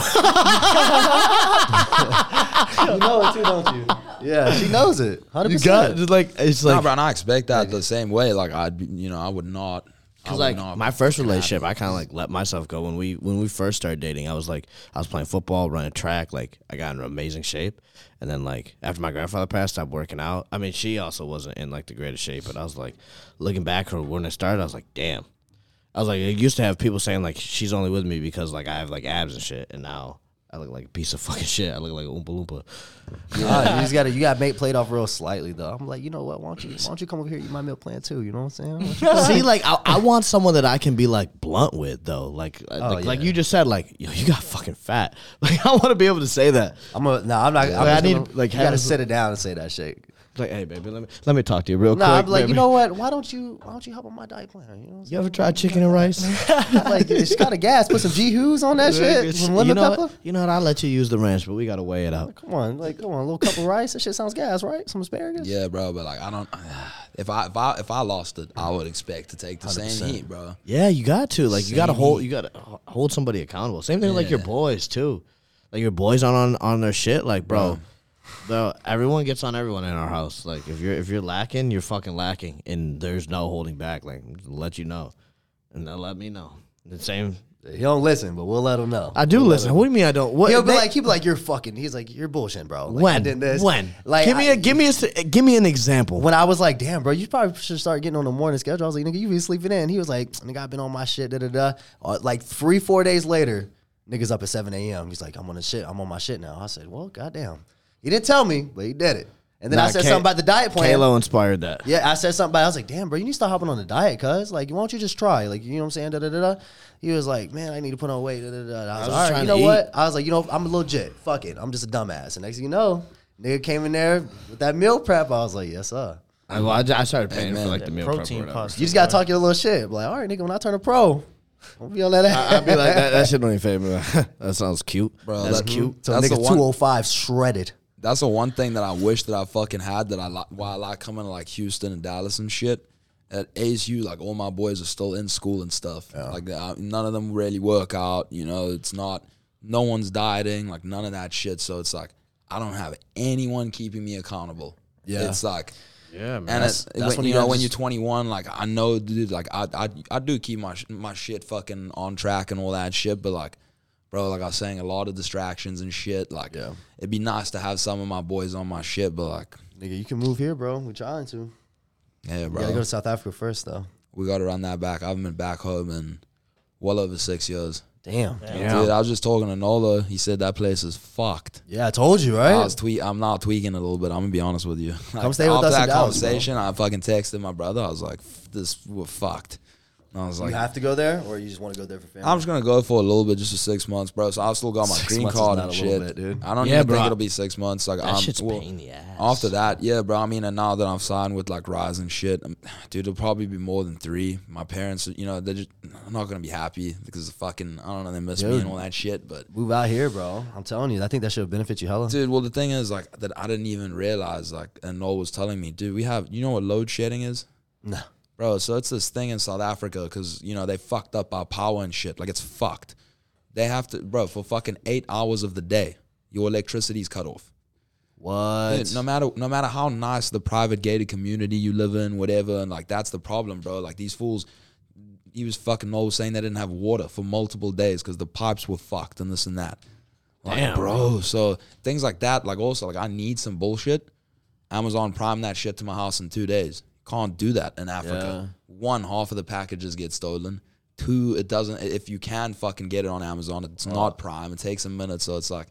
you know it too, don't you? Yeah, she knows it. Hundred You got percent. just like it's Nah, like bro, and I expect that the same way. Like I'd, be, you know, I would not. Cause like my first relationship, I kind of like let myself go when we when we first started dating. I was like, I was playing football, running track. Like I got in amazing shape, and then like after my grandfather passed, I stopped working out. I mean, she also wasn't in like the greatest shape, but I was like, looking back or when I started, I was like, damn. I was like, I used to have people saying like she's only with me because like I have like abs and shit, and now I look like a piece of [laughs] fucking shit. I look like a Oompa Loompa. Nah, you just gotta you gotta make played off real slightly though. I'm like, you know what? Why don't you why don't you come over here eat my meal plan too? You know what I'm saying? Why don't you- [laughs] See, like I, I want someone that I can be like blunt with, though. Like, uh, like, like you just said, like, yo, you got fucking fat. [laughs] Like, I want to be able to say that. I'm a no. I'm not. I'm I need, gonna- like, you gotta sit it down and say that shit. Like, hey, baby, let me let me talk to you real Nah, quick. I'm like, baby. you know what? Why don't you why don't you help on my diet plan? You know You ever tried chicken and rice? [laughs] Like it's got a gas. Put some G Who's on that shit. Some you lemon know pepper. what? You know what? I'll let you use the ranch, but we gotta weigh it out. Come on, like come on, a little cup of rice. That shit sounds gas, right? Some asparagus. Yeah, bro, but like I don't. [sighs] If I if I if I lost it, I would expect to take the same 100%. heat, bro. Yeah, you got to like you got to hold heat. you got to hold somebody accountable. Same thing like your boys too. Like your boys on on, on their shit. Like bro, bro, everyone gets on everyone in our house. Like if you're if you're lacking, you're fucking lacking, and there's no holding back. Like let you know, and they'll let me know. The same. He don't listen, but we'll let him know. I do We'll listen. What do you mean I don't? What? He'll be they- like, he'll be like, you're fucking. He's like, you're bullshit, bro. Like, I when? did this. When? Like, give me I- a give me a, give me an example. When I was like, damn, bro, you probably should start getting on the morning schedule. I was like, nigga, you be sleeping in. He was like, nigga, I've been on my shit, da da da. Uh, like three, four days later, niggas up at 7 a.m. He's like, I'm on the shit. I'm on my shit now. I said, well, goddamn. He didn't tell me, but he did it. And then I said Ka- something about the diet plan. Kalo inspired that. Yeah, I said something about. I was like, "Damn, bro, you need to start hopping on the diet, cuz like, why don't you just try? Like, you know what I'm saying? Da da da da." He was like, "Man, I need to put on weight." Da, da, da. I was, was like, just "All right, trying you to know what?" I was like, "You know, I'm legit. Fuck it, I'm just a dumbass." And next thing you know, nigga came in there with that meal prep. I was like, "Yes, sir." I, well, I, I started paying man. for like the meal prep Protein whatever. pasta. You just gotta talk your little shit. Be like, all right, nigga, when I turn a pro, I'll be on that. I- I'd be like that. That [laughs] shit don't even fade me. [laughs] that sounds cute, Bro, That's that- cute. so That's nigga, the one- 205 shredded. That's the one thing that I wish that I fucking had that I like. Why I like coming to like Houston and Dallas and shit. At ASU, like all my boys are still in school and stuff. Like uh, none of them really work out. You know, it's not. No one's dieting. Like none of that shit. So it's like I don't have anyone keeping me accountable. Yeah. it's like. Yeah, man. And That's- it's, that's when, when you you know gotta when you're 21, like I know, dude, like I I, I do keep my sh- my shit fucking on track and all that shit, but like, bro, like I was saying, a lot of distractions and shit. Like, Yeah. it'd be nice to have some of my boys on my shit, but like, Nigga, you can move here, bro. We're trying to. yeah, You bro, gotta go to South Africa first, though. we got to run that back. I haven't been back home in well over six years. Damn. Yeah. Dude, I was just talking to Nola. He said that place is fucked. Yeah, I told you, right? I was tweak. I'm not tweaking a little bit. I'm gonna be honest with you. Like, stay with after us in that Dallas, bro. conversation, I fucking texted my brother. I was like, "This we're fucked." And I was like, you have to go there, or you just want to go there for family? I'm just gonna go for a little bit, just for six months, bro. So I've still got my Six green months is card not and a little shit. bit, dude. I don't Yeah, even bro. think it'll be six months. Like that I'm, shit's well, pain in the ass. After that, yeah, bro. I mean, and now that I've signed with like Rise and shit, um, dude, it'll probably be more than three. My parents, you know, they're just I'm not gonna be happy because of fucking I don't know they miss me Dude. and all that shit. But Move out here, bro. I'm telling you, I think that should benefit you hella. dude, well the thing is like that I didn't even realize like, and Noel was telling me, dude, we have you know what load shedding is. No. Bro, so it's this thing in South Africa because, you know, they fucked up our power and shit. Like, it's fucked. They have to, bro, for fucking eight hours of the day, your electricity's cut off. What? Dude, no matter no matter how nice the private gated community you live in, whatever, and like that's the problem, bro. Like these fools, he was fucking Noel saying they didn't have water for multiple days because the pipes were fucked and this and that. Like, Damn. bro. So things like that, like also, like I need some bullshit. Amazon Prime that shit to my house in two days. Can't do that in Africa. One, half of the packages get stolen. Two, it doesn't. If you can fucking get it on Amazon, it's oh. not Prime. It takes a minute, so it's like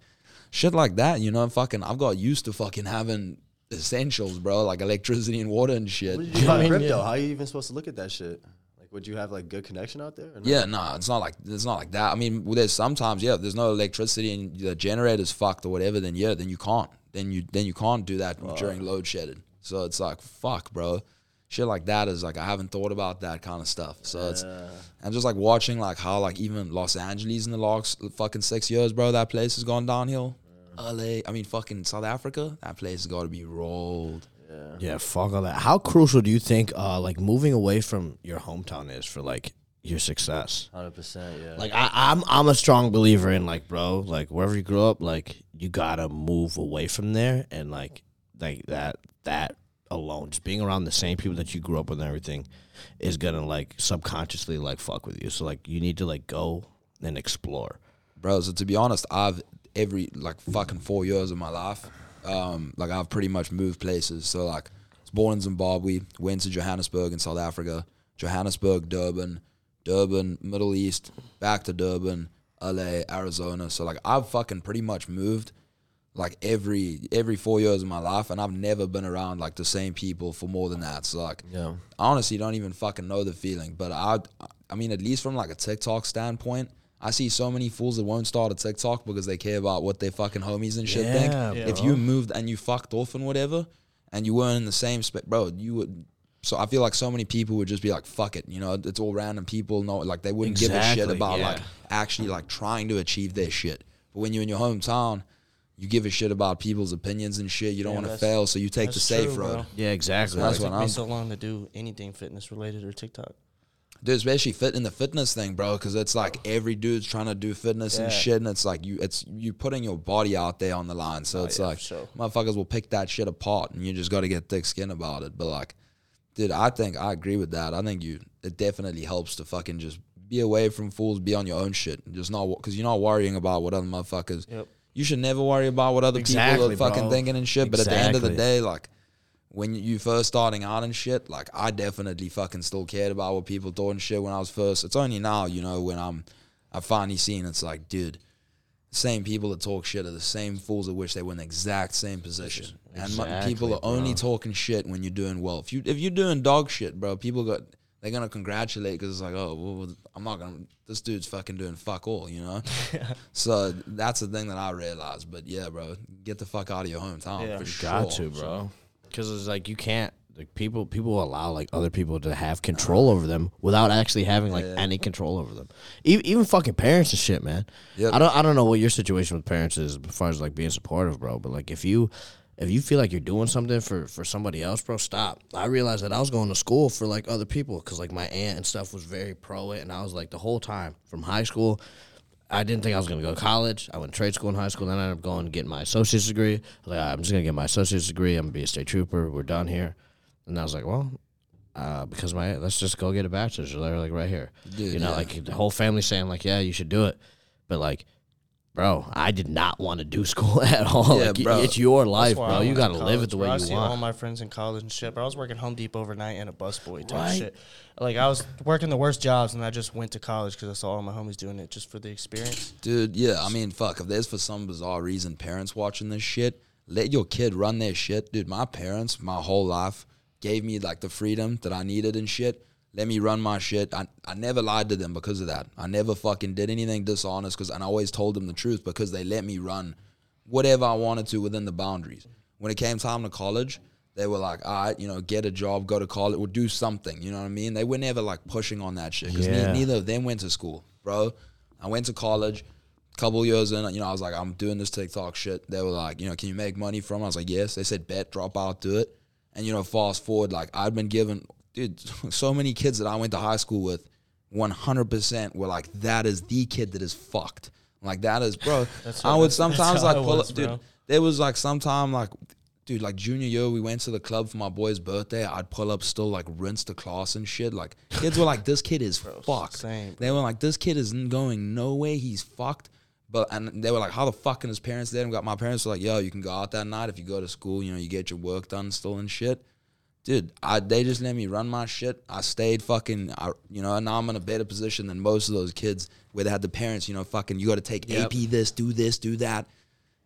shit like that. You know, fucking. I've got used to fucking having essentials, bro, like electricity and water and shit. What did you do mean, crypto? yeah. How are you even supposed to look at that shit? Like, would you have like good connection out there? or no? Yeah, no, it's not like it's not like that. I mean, there's sometimes yeah, there's no electricity and the generator's fucked or whatever, then yeah, then you can't. Then you then you can't do that during load shedding. So it's like fuck, bro. Shit like that is like I haven't thought about that kind of stuff. So it's and just like watching like how like even Los Angeles in the last fucking six years, bro, that place has gone downhill. LA, I mean fucking South Africa, that place has got to be rolled. Yeah, fuck all that. How crucial do you think uh like moving away from your hometown is for like your success? Hundred percent. Yeah. Like I, I'm I'm a strong believer in like bro, like wherever you grow up, like you gotta move away from there and like like that that alone, just being around the same people that you grew up with and everything is gonna like subconsciously like fuck with you. So like you need to like go and explore. bro. So to be honest, I've every like fucking four years of my life, um, like I've pretty much moved places. So like, I was born in Zimbabwe, went to Johannesburg in South Africa, Johannesburg, Durban, Durban, Middle East, back to Durban, LA, Arizona. So like, I've fucking pretty much moved like every every four years of my life, and I've never been around like the same people for more than that. So like, yeah. I honestly don't even fucking know the feeling. But I, I mean, at least from like a TikTok standpoint, I see so many fools that won't start a TikTok because they care about what their fucking homies and shit think. Yeah, If bro. you moved and you fucked off and whatever, and you weren't in the same spot, bro, you would. So I feel like so many people would just be like, "Fuck it," you know. It's all random people. No, like they wouldn't give a shit about yeah. like actually like trying to achieve their shit. But when you're in your hometown, you give a shit about people's opinions and shit. You don't Yeah, want to fail, so you take the safe true, road. bro. Yeah, exactly. That's That's what what I'm- so long to do anything fitness related or TikTok. Dude, especially fit in the fitness thing, bro, because it's like every dude's trying to do fitness and shit, and it's like you, it's you putting your body out there on the line. So Oh, it's yeah, like for sure. motherfuckers will pick that shit apart, and you just got to get thick skin about it. But like, dude, I think I agree with that. I think you, it definitely helps to fucking just be away from fools, be on your own shit, and just not because you're not worrying about what other motherfuckers. Yep. You should never worry about what other people are fucking bro. thinking and shit. But at the end of the day, like when you first starting out and shit, like I definitely fucking still cared about what people thought and shit when I was first. It's only now, you know, when I'm I finally seen it's like, dude, the same people that talk shit are the same fools that wish they were in the exact same position. and people are only bro. talking shit when you're doing well. If you if you're doing dog shit, bro, people got they're gonna congratulate because it's like, oh, well, I'm not gonna. This dude's fucking doing fuck all, you know. [laughs] so that's the thing that I realized. But yeah, bro, get the fuck out of your hometown Yeah. for sure. Got to, bro. Because it's like you can't. Like people, people allow like other people to have control over them without actually having like any control over them. Even, even fucking parents and shit, man. Yep. I don't, I don't know what your situation with parents is as far as like being supportive, bro. But like if you, if you feel like you're doing something for for somebody else, bro, stop. I realized that I was going to school for like other people because like my aunt and stuff was very pro it, and I was like the whole time from high school. I didn't think I was going to go to college. I went to trade school in high school. Then I ended up going and getting my associate's degree. I was like, I'm just going to get my associate's degree. I'm going to be a state trooper. We're done here. And I was like, well, uh, because my let's just go get a bachelor's. They're like right here. Dude, you know, yeah. like the whole family saying like, yeah, you should do it. But like, bro, I did not want to do [laughs] school at all. Yeah, like, bro. it's your life, bro. I You got to to live it the college, way bro. I you see all my friends in college and shit. Bro, I was working Home Depot overnight and a busboy type Right. shit. Like I was working the worst jobs, and I just went to college because I saw all my homies doing it just for the experience. Dude, yeah, I mean, fuck, if there's for some bizarre reason parents watching this shit, let your kid run their shit. Dude, my parents, my whole life, gave me like the freedom that I needed and shit. Let me run my shit. I, I never lied to them because of that. I never fucking did anything dishonest because, and I always told them the truth because they let me run whatever I wanted to within the boundaries. When it came time to college, they were like, all right, you know, get a job, go to college, or do something. You know what I mean? They were never like pushing on that shit because Yeah. neither of them went to school, bro. I went to college. Couple years in, you know, I was like, I'm doing this TikTok shit. They were like, you know, can you make money from? it? I was like, yes. They said, bet, drop out, do it. And you know, fast forward, like I'd been given, dude, [laughs] so many kids that I went to high school with, 100% were like, that is the kid that is fucked. Like that is, bro. [laughs] I would [laughs] sometimes like pull was, up, dude. bro. There was like sometime like, dude, like junior year, we went to the club for my boy's birthday. I'd pull up still like rinse the class and shit. Like kids were like, this kid is fucked. same, They were like, this kid is going nowhere. He's fucked. But and they were like, how the fuck can his parents there? And got my parents were like, yo, you can go out that night if you go to school. You know, you get your work done still and shit. Dude, I they just let me run my shit. I stayed fucking, I, you know, and now I'm in a better position than most of those kids where they had the parents, you know, fucking, you got to take AP this, do this, do that.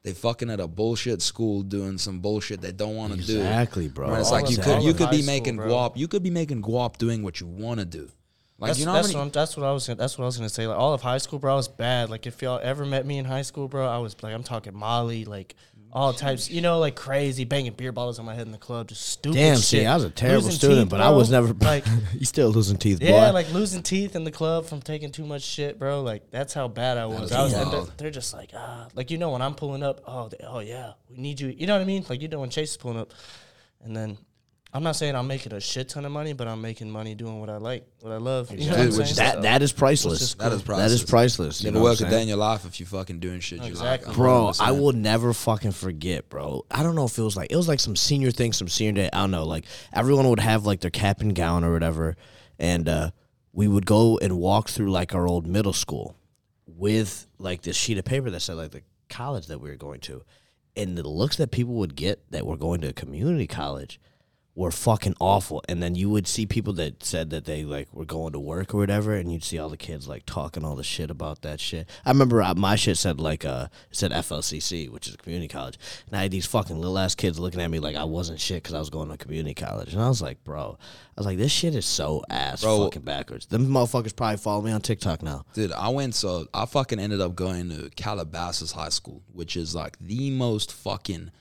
They fucking at a bullshit school doing some bullshit they don't want to do. Exactly, bro. When it's All like you could you could be making school, guap, you could be making guap doing what you want to do. Like That's, you know, how that's, many- what I'm, that's what I was. Gonna, that's what I was gonna say. Like all of high school, bro, I was bad. Like if y'all ever met me in high school, bro, I was like, I'm talking Molly, like all types, you know, like crazy, banging beer bottles on my head in the club, just stupid. Damn, shit. see, I was a terrible Losing student, teeth, but I was never [laughs] like. [laughs] you still losing teeth, Yeah, boy. like losing teeth in the club from taking too much shit, bro. Like that's how bad I was. was I was they're, they're just like, ah, like you know when I'm pulling up, oh, they, oh yeah, we need you. You know what I mean? Like you know when Chase is pulling up, and then I'm not saying I'm making a shit ton of money, but I'm making money doing what I like, what I love. You know what I'm which saying? that So- that is priceless. just that is priceless. That is priceless. You Never know what work I'm a day saying? in your life if you fucking doing shit you Exactly. like. Bro, I will never fucking forget, bro. I don't know if it was like it was like some senior thing, some senior day. I don't know. Like everyone would have like their cap and gown or whatever, and uh, we would go and walk through like our old middle school with like this sheet of paper that said like the college that we were going to, and the looks that people would get that were going to a community college were fucking awful. And then you would see people that said that they like were going to work or whatever, and you'd see all the kids like talking all the shit about that shit. I remember uh, my shit said like uh it said FLCC, which is a community college, and I had these fucking little ass kids looking at me like I wasn't shit because I was going to community college, and I was like, bro, I was like, this shit is so ass Bro. fucking backwards. Them motherfuckers probably follow me on TikTok now. Dude, I went so I fucking ended up going to Calabasas High School, which is like the most fucking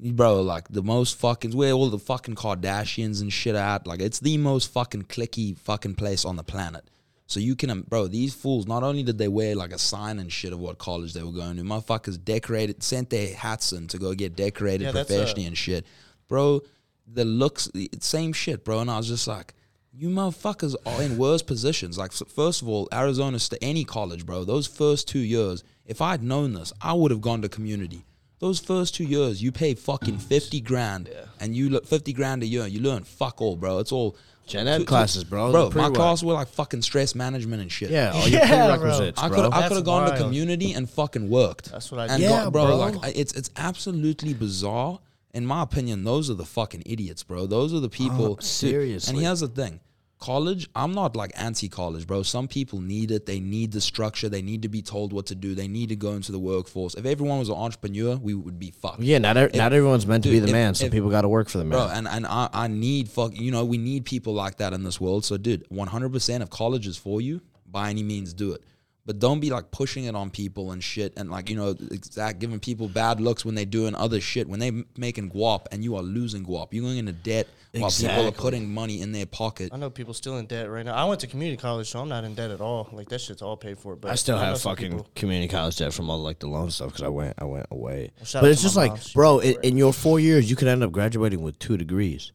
bro, like the most fucking where all the fucking Kardashians and shit are at. Like it's the most fucking clicky fucking place on the planet. So you can, um, bro, these fools. Not only did they wear like a sign and shit of what college they were going to, motherfuckers decorated, sent their hats in to go get decorated Yeah, professionally and shit, bro. The looks, same shit, bro. And I was just like, you motherfuckers are in worse positions. Like, first of all, Arizona State, any college, bro. Those first two years, if I'd known this, I would have gone to community. Those first two years, you pay fucking [clears throat] fifty grand, and you look fifty grand a year. You learn fuck all, bro. It's all Gen ed classes, bro. Bro, my pretty class were like fucking stress management and shit. Yeah, all your [laughs] Yeah, bro. prerequisites, I bro. could I could have gone to community and fucking worked. That's what I and did. Yeah, got- bro, bro. Like it's it's absolutely bizarre. In my opinion, those are the fucking idiots, bro. Those are the oh, people. Dude, seriously. And here's the thing. College, I'm not like anti-college, bro. Some people need it. They need the structure. They need to be told what to do. They need to go into the workforce. If everyone was an entrepreneur, we would be fucked. Yeah, not, e- not everyone's meant to be the if- man. Some if- people got to work for the man. Bro, and, and I, I need fuck you know, we need people like that in this world. So dude, one hundred percent if college is for you, by any means do it. But don't be like pushing it on people and shit and like, you know, exact giving people bad looks when they doing other shit. When they m- making guap and you are losing guap. You're going into debt while people are putting money in their pocket. I know people still in debt right now. I went to community college, so I'm not in debt at all. Like that shit's all paid for. But I still know have some fucking people- community college debt from all like the loan stuff because I went I went away. shout but it's just like, mom. Bro, in, it. in your four years, you could end up graduating with two degrees,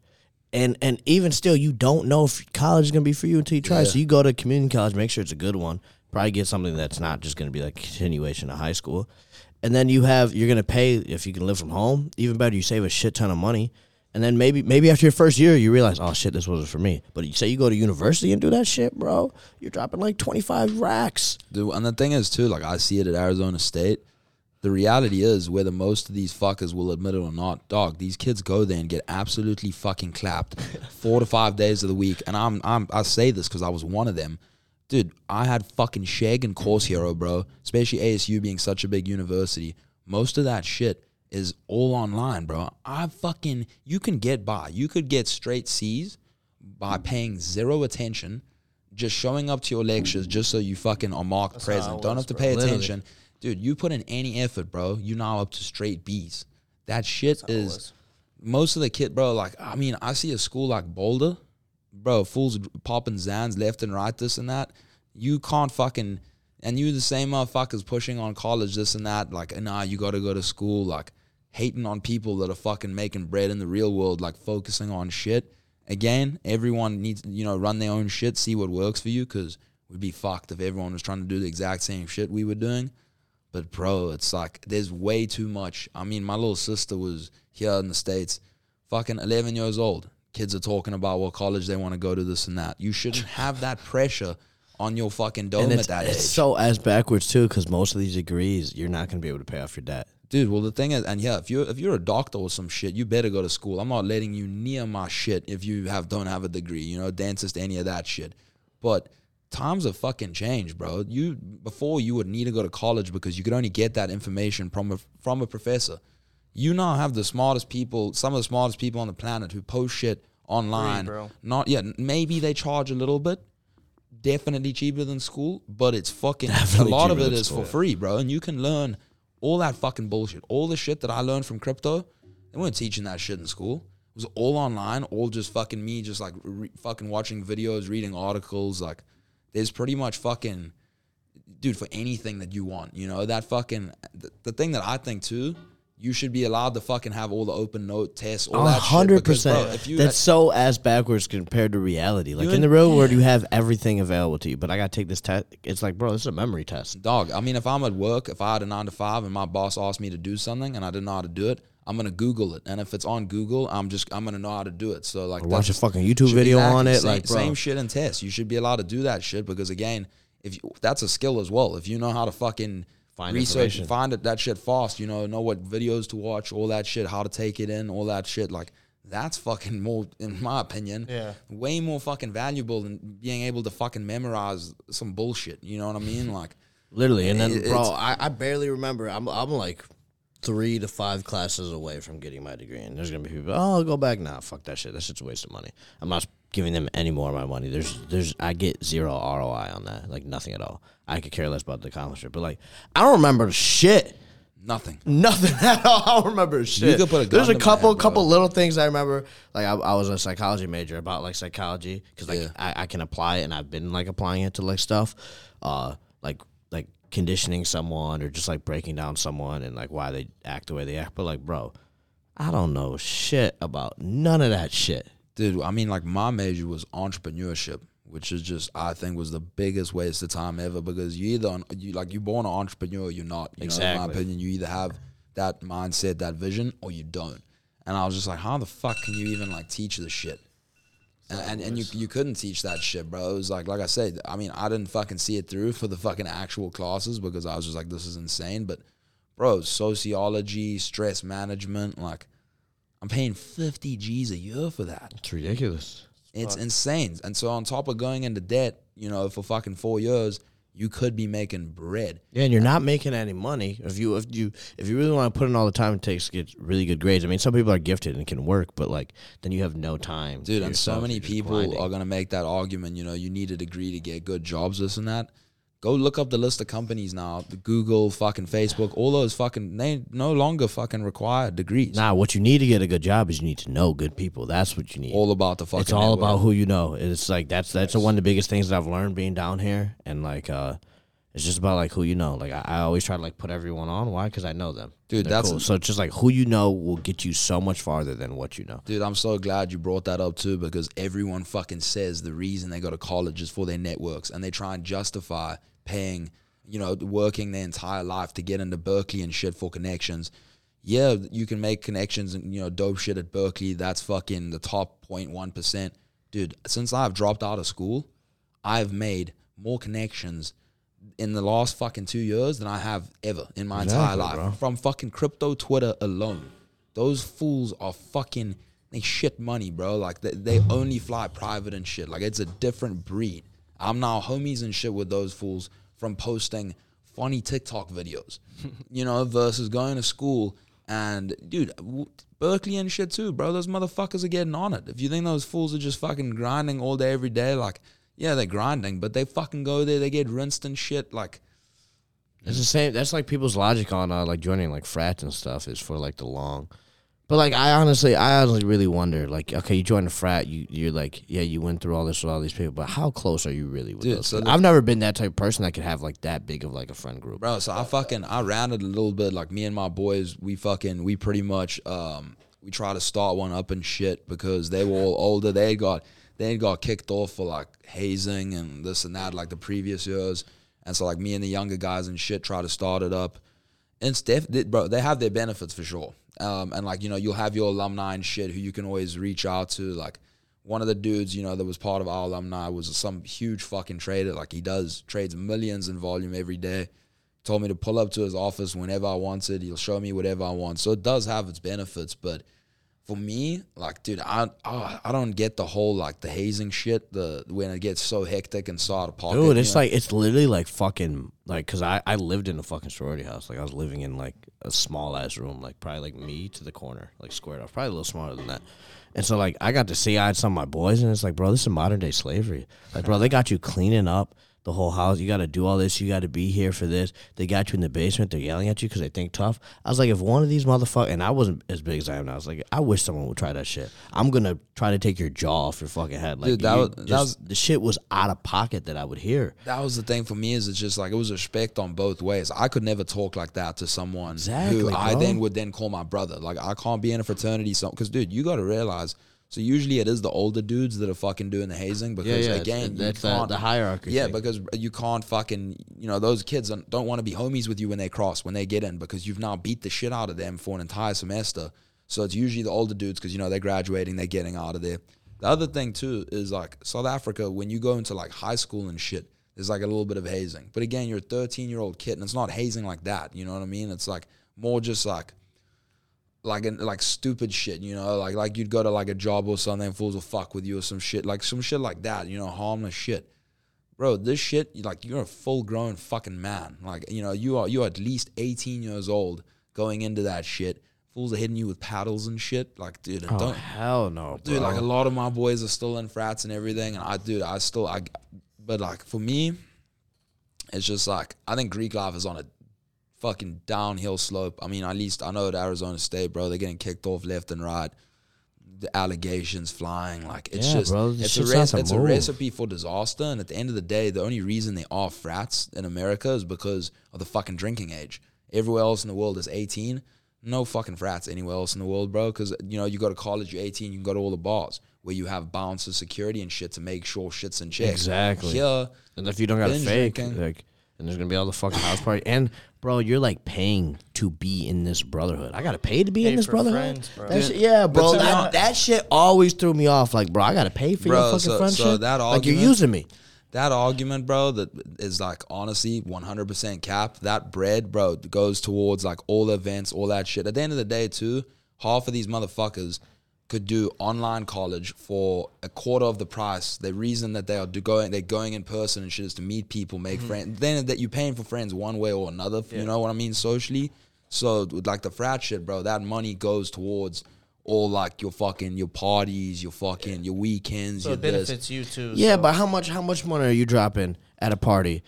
and and even still, you don't know if college is gonna be for you until you try. So you go to community college, make sure it's a good one. Probably get something that's not just gonna be like continuation of high school, and then you have you're gonna pay if you can live from home. Even better, you save a shit ton of money. And then maybe maybe after your first year you realize, oh shit, this wasn't for me. But you say you go to university and do that shit, bro, you're dropping like twenty five racks. Dude, and the thing is too, like I see it at Arizona State. The reality is, whether most of these fuckers will admit it or not, dog, these kids go there and get absolutely fucking clapped [laughs] four to five days of the week. And I'm, I'm I say this because I was one of them. Dude, I had fucking Chegg and Course Hero, bro. Especially ASU being such a big university. Most of that shit is all online, bro. I fucking you can get by. You could get straight C's by paying zero attention, just showing up to your lectures just so you fucking are marked how present. Don't was, have to bro. pay Literally. attention. Dude, you put in any effort, bro. You now up to straight B's. That shit it is most of the kid, bro. Like, I mean, I see a school like Boulder, bro. Fools popping Xans left and right, this and that. You can't fucking, and you the same motherfuckers pushing on college, this and that. Like, nah, you got to go to school. Like, hating on people that are fucking making bread in the real world, like focusing on shit. Again, everyone needs, you know, run their own shit, see what works for you, because we'd be fucked if everyone was trying to do the exact same shit we were doing. But bro, it's like there's way too much. I mean, my little sister was here in the states, fucking 11 years old. Kids are talking about what college they want to go to, this and that. You shouldn't have that pressure on your fucking dome and at it's, that it's age, so ass backwards too because most of these degrees you're not going to be able to pay off your debt dude. Well, the thing is, and yeah, if you're if you're a doctor or some shit, you better go to school. I'm not letting you near my shit if you have don't have a degree, you know, dentist, any of that shit. But times have fucking changed, bro. You before you would need to go to college because you could only get that information from a from a professor. You now have the smartest people, some of the smartest people on the planet who post shit online. bro. Not yeah, maybe they charge a little bit. Definitely cheaper than school, but it's fucking Definitely a lot of cheaper it than is school. for free, bro. And you can learn all that fucking bullshit. All the shit that I learned from crypto, they weren't teaching that shit in school. It was all online, all just fucking me, just like re- fucking watching videos, reading articles. Like, there's pretty much fucking, dude, for anything that you want. You know, that fucking, the, the thing that I think too, you should be allowed to fucking have all the open note tests, all that hundred shit. because, bro, percent. If you That's so ass backwards compared to reality. Like in the real world, you have everything available to you, but I gotta take this test. It's like, bro, this is a memory test. Dog, I mean, if I'm at work, if I had a nine to five and my boss asked me to do something and I didn't know how to do it, I'm gonna Google it. And if it's on Google, I'm just I'm gonna know how to do it. So like, Or watch a that's- fucking YouTube should- video on it. Same, like, bro, same shit in tests. You should be allowed to do that shit because again, if you, that's a skill as well. If you know how to fucking Find research, information. find it that shit fast. You know, know what videos to watch, all that shit, how to take it in, all that shit. Like that's fucking more, in my opinion, Yeah. way more fucking valuable than being able to fucking memorize some bullshit. You know what I mean? Like. [laughs] literally. And then, It- bro, I, I barely remember. I'm I'm like three to five classes away from getting my degree, and there's gonna be people. Oh, I'll go back. Nah, fuck that shit. That shit's a waste of money. I'm not giving them any more of my money. There's there's I get zero ROI on that. Like nothing at all. I could care less about the accomplishment. But like I don't remember shit. Nothing. Nothing [laughs] at all. I don't remember shit. You could put a There's a couple, head, couple little things I remember. Like I, I was a psychology major about like psychology because like Yeah. I, I can apply it and I've been like applying it to like stuff, uh, like like conditioning someone or just like breaking down someone and like why they act the way they act. But like, bro, I don't know shit about none of that shit. Dude, I mean, like my major was entrepreneurship, which is just I think was the biggest waste of time ever because you either you like you're born an entrepreneur, or you're not. You know, in my opinion, you either have that mindset, that vision, or you don't. And I was just like, how the fuck can you even like teach this shit? And, and, and you you couldn't teach that shit, bro. It was like like I said, I mean, I didn't fucking see it through for the fucking actual classes because I was just like, this is insane. But bro, sociology, stress management, like I'm paying fifty G's a year for that. It's ridiculous. It's insane. And so on top of going into debt, you know, for fucking four years, you could be making bread. Yeah, and you're not making any money if you if you if you really want to put in all the time it takes to get really good grades. I mean, some people are gifted and can work, but like then you have no time, Dude, and so many people grinding. are gonna make that argument, you know, you need a degree to get good jobs, this and that. Go look up the list of companies now. The Google, fucking Facebook, all those fucking they no longer fucking require degrees. Nah, what you need to get a good job is you need to know good people. That's what you need. All about the fucking it's all network. about who you know. It's like that's that's one of the biggest things that I've learned being down here, and like uh, it's just about like who you know. Like I, I always try to like put everyone on. Why? Because I know them, Dude, They're that's- cool. so it's just like who you know will get you so much farther than what you know. Dude, I'm so glad you brought that up too because everyone fucking says the reason they go to college is for their networks and they try and justify paying, you know, working their entire life to get into Berkeley and shit for connections. Yeah, you can make connections and, you know, dope shit at Berkeley. That's fucking the top 0.1%. Dude, since I've dropped out of school, I've made more connections in the last fucking two years than I have ever in my entire life bro. from fucking crypto Twitter alone. Those fools are fucking they shit money, bro. Like they, they only fly private and shit. Like it's a different breed. I'm now homies and shit with those fools from posting funny TikTok videos, [laughs] you know, versus going to school and dude, w- Berkeley and shit too, bro. Those motherfuckers are getting on it. If you think those fools are just fucking grinding all day every day, like yeah, they're grinding, but they fucking go there, they get rinsed and shit. Like It's the same. That's like people's logic on uh, like joining like frats and stuff is for like the long. But like I honestly, I honestly really wonder. Like, okay, you join a frat, you you're like, yeah, you went through all this with all these people, but how close are you really with Dude, those? so I've never been that type of person that could have like that big of like a friend group. Bro, so I fucking I rounded a little bit. Like me and my boys, we fucking we pretty much um we try to start one up and shit because they were all older. They got they got kicked off for like hazing and this and that like the previous years. And so like me and the younger guys and shit try to start it up. And def- bro, they have their benefits for sure. Um, and like you know, you'll have your alumni and shit who you can always reach out to. Like one of the dudes, you know, that was part of our alumni was some huge fucking trader. Like he does trades millions in volume every day. Told me to pull up to his office whenever I wanted. He'll show me whatever I want. So it does have its benefits, but for me, like, dude, I oh, I don't get the whole like the hazing shit. The when it gets so hectic and so out of pocket. Dude, you it's know? like it's literally like fucking like because I I lived in a fucking sorority house. Like I was living in like a small ass room, like probably like me to the corner, like squared off, probably a little smaller than that. And so like I got to see I had some of my boys, and it's like, bro, this is modern day slavery. Like, bro, they got you cleaning up the whole house. You got to do all this. You got to be here for this. They got you in the basement. They're yelling at you because they think tough. I was like, if one of these motherfuckers, and I wasn't as big as I am now. I was like, I wish someone would try that shit. I'm gonna try to take your jaw off your fucking head. Like, Dude, that was- that was- the shit was out of pocket that I would hear. that was the thing for me is it's just like it was respect on both ways. I could never talk like that to someone Exactly, who I then would then call my brother. Like I can't be in a fraternity, so because dude, you got to realize. So usually it is the older dudes that are fucking doing the hazing because again, you that's the, can't- the hierarchy. Yeah, thing. because you can't fucking, you know, those kids don't, don't want to be homies with you when they cross, when they get in, because you've now beat the shit out of them for an entire semester. So it's usually the older dudes because, you know, they're graduating, they're getting out of there. The other thing, too, is like South Africa, when you go into like high school and shit, there's like a little bit of hazing. But again, you're a 13 year old kid and it's not hazing like that. You know what I mean? It's like more just like, like an, like stupid shit, you know, like like you'd go to like a job or something, fools will fuck with you or some shit, like some shit like that, you know, harmless shit. Bro, this shit, you like you're a full grown fucking man. Like, you know, you are you're at least 18 years old going into that shit. Fools are hitting you with paddles and shit. Like, dude, oh don't hell no, dude, bro. like a lot of my boys are still in frats and everything, and I dude, I still I but like for me, it's just like I think Greek life is on a fucking downhill slope. I mean, at least I know at Arizona State, bro, they're getting kicked off left and right. The allegations flying, like it's Yeah, just bro, it's a it's a recipe for disaster. And at the end of the day, the only reason they are frats in America is because of the fucking drinking age. Everywhere else in the world is 18. No fucking frats anywhere else in the world, bro. Because you know you go to college, you're 18, you can go to all the bars where you have bouncers, security, and shit to make sure shit's in check. Exactly. Here, And if you don't got a fake, drinking. like, and there's gonna be all the fucking house party. And bro, you're like paying to be in this brotherhood. I gotta pay to be in this for brotherhood. friends, bro. That shit- yeah, bro. to be That, hon- that shit always threw me off. Like, bro, I gotta pay for Bro, your fucking so- friendship. so that like you're argument- using me. that argument, bro, that is like honestly 100% cap. That bread, bro, goes towards like all events, all that shit. At the end of the day, too, half of these motherfuckers could do online college for a quarter of the price. The reason that they are do going, they're going in person and shit is to meet people, make mm-hmm. friends. Then that you're paying for friends one way or another. You know what I mean? Socially. So with like the frat shit, bro, that money goes towards all like your fucking your parties, your fucking your weekends, So your it this. benefits you too. Yeah, so- but how much? How much money are you dropping at a party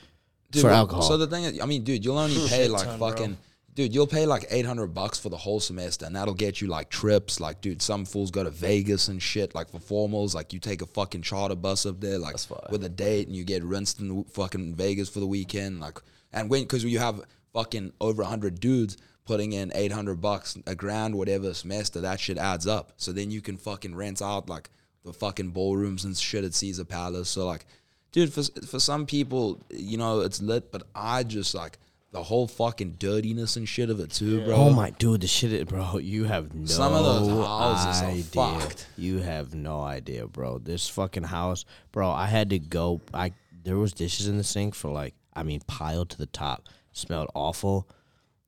Dude, for well, alcohol? So the thing is, I mean, dude, you'll only pay like ton, bro. Dude, you'll pay like eight hundred bucks for the whole semester, and that'll get you like trips. Like, dude, some fools go to Vegas and shit, like for formals. Like, you take a fucking charter bus up there, like with a date, and you get rinsed in fucking Vegas for the weekend. Like, and when because you have fucking over hundred dudes putting in eight hundred bucks, a grand, whatever semester, that shit adds up. So then you can fucking rent out like the fucking ballrooms and shit at Caesar Palace. So like dude for for some people you know it's lit but i just like the whole fucking dirtiness and shit of it too bro Oh my dude, the shit, is- bro. You have no Some of those houses are idea. fucked. You have no idea, bro. This fucking house, bro. I had to go. I there was dishes in the sink for like, I mean, piled to the top. Smelled awful.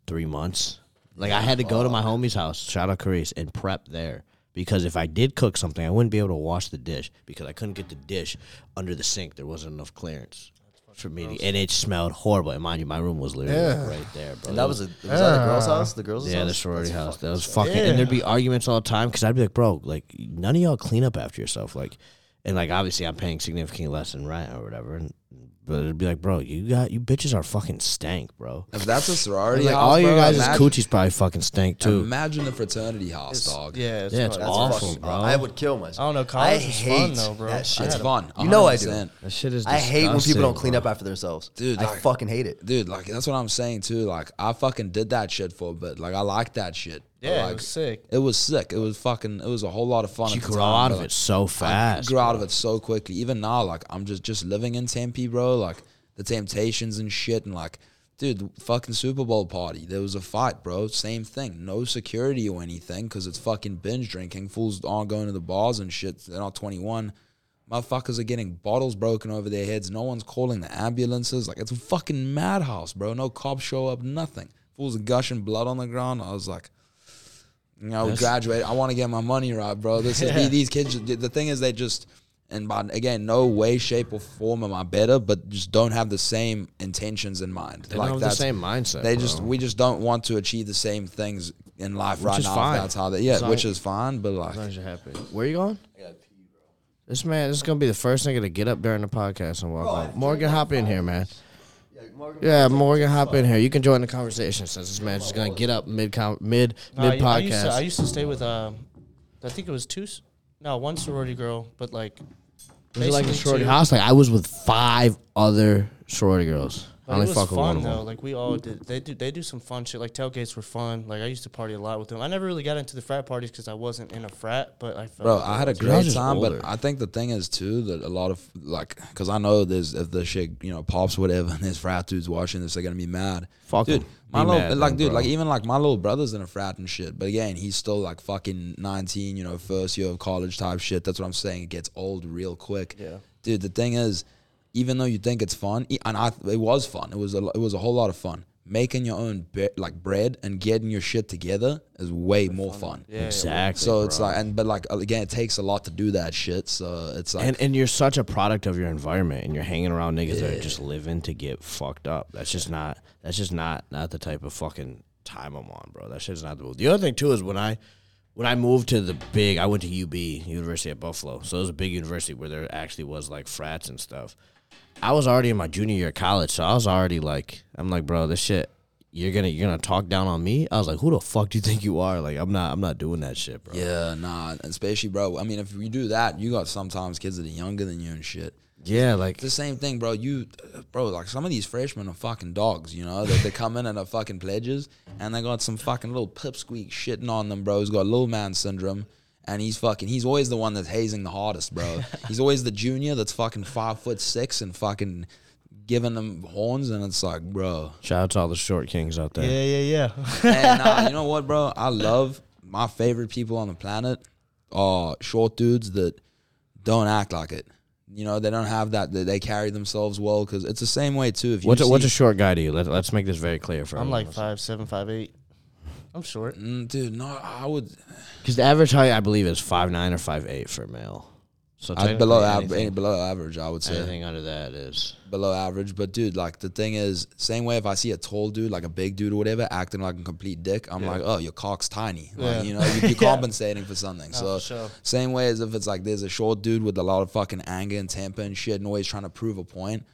Three months. Like I had to go to my homie's house, shout out Carice, and prep there because if I did cook something, I wouldn't be able to wash the dish because I couldn't get the dish under the sink. There wasn't enough clearance for me, to, and it smelled horrible. And mind you, my room was literally like, right there, bro. And that was a was that the girls' house? The girls' Yeah, house? Yeah, the sorority That's house. That was sick. fucking, and there'd be arguments all the time because I'd be like, bro, like none of y'all clean up after yourself, like, and like obviously I'm paying significantly less in rent or whatever, and but it'd be like, bro, you got you bitches are fucking stank, bro. if that's a sorority Like house, all your bro, guys' imagine, coochies probably fucking stank too. imagine a fraternity house dog Yeah, it's Yeah, it's. That's awful, fucking- bro. I would kill myself. I don't know, college I was hate fun though, bro. That shit. it's had a- fun You know I do. That shit is. I hate when people don't clean bro. up after themselves. Dude, I fucking hate it. dude like that's what i'm saying too like i fucking did that shit for a bit like i like that shit But, Oh, yeah, like, it was sick. it was sick it was fucking it was a whole lot of fun You at the grow time, out of like, it so I fast. grew out of it so quickly. Even now, like I'm just just living in Tempe, bro. Like the Temptations and shit, and like, dude, fucking Super Bowl party. There was a fight, bro. Same thing. No security or anything because it's fucking binge drinking. Fools aren't going to the bars and shit. They're not 21. Motherfuckers are getting bottles broken over their heads. No one's calling the ambulances. Like it's a fucking madhouse, bro. No cops show up. Nothing. Fools are gushing blood on the ground. I was like. You know, graduate. I want to get my money right, bro. This is [laughs] these kids. The thing is, they just and by again, no way, shape, or form am I better, but just don't have the same intentions in mind. They don't have the same mindset, They bro. just we just don't want to achieve the same things in life right is now. fine. That's how they yeah, As which is fine. But like, As long as you're happy. Where you going? This man, this is gonna be the first nigga to get up during the podcast and walk off. Morgan, hop in here, man. Yeah, Morgan, hop in here. You can join the conversation since this man's just gonna get up mid com- mid No, I- mid I, used to, I podcast. used to stay with um, I think it was two, s- no, one sorority girl, but like, Was it like a basically sorority two. house? Like I was with five other sorority girls. I only it was fuck with one fun of though. Like we all did. They do. They do some fun shit. Like tailgates were fun. Like I used to party a lot with them. I never really got into the frat parties because I wasn't in a frat. But I felt bro, like I had a was- You're all great time. older. But I think the thing is too that a lot of like, cause I know there's if the shit you know pops whatever [laughs] and there's frat dudes watching this, they're gonna be mad. Fuck dude. 'em. My little mad like then, dude, bro. like even like my little brother's in a frat and shit. But again, he's still like fucking nineteen, you know, first year of college type shit. That's what I'm saying. It gets old real quick. Yeah. Dude, the thing is, even though you think it's fun, e- and I it was fun. It was a it was a whole lot of fun. Making your own be- like bread and getting your shit together is way more fun. Yeah, yeah, Exactly. So it's bro. like, and but like uh, again, it takes a lot to do that shit. So it's like, and and you're such a product of your environment, and you're hanging around niggas that are just living to get fucked up. That's just not. That's just not not the type of fucking time I'm on, bro. That shit's not the. The other thing too is when I when I moved to the big, I went to UB University at Buffalo, so it was a big university where there actually was like frats and stuff. I was already in my junior year of college, so I was already like, I'm like, bro, this shit. you're gonna you're gonna talk down on me. I was like, who the fuck do you think you are? Like, I'm not I'm not doing that shit, bro. Yeah, nah, especially bro. I mean, if you do that, you got sometimes kids that are younger than you and shit. Yeah, like It's the same thing, bro. You, bro, like some of these freshmen are fucking dogs, you know? They, they come in and are fucking pledges, and they got some fucking little pipsqueak shitting on them, bro. He's got little man syndrome, and he's fucking, he's always the one that's hazing the hardest, bro. [laughs] he's always the junior that's fucking five foot six and fucking giving them horns, and it's like, bro. shout out to all the short kings out there. Yeah, yeah, yeah. Hey, nah, [laughs] you know what, bro? I love my favorite people on the planet are short dudes that don't act like it. You know, they don't have that. That they carry themselves well because it's the same way too. If you What's a, what's a short guy to you? Let, let's make this very clear for I'm like five seven, five eight. I'm short. Mm, dude, no, I would. because the average height I believe is five nine or five eight for a male. So I'd below technically average. anything, Below average, I would say anything under that is below average. But dude, like the thing is, same way if I see a tall dude, like a big dude or whatever, acting like a complete dick, I'm like, oh, your cock's tiny. Like, Yeah. you know, you- you're [laughs] compensating for something. So for sure. same way as if it's like there's a short dude with a lot of fucking anger and temper and shit, and always trying to prove a point.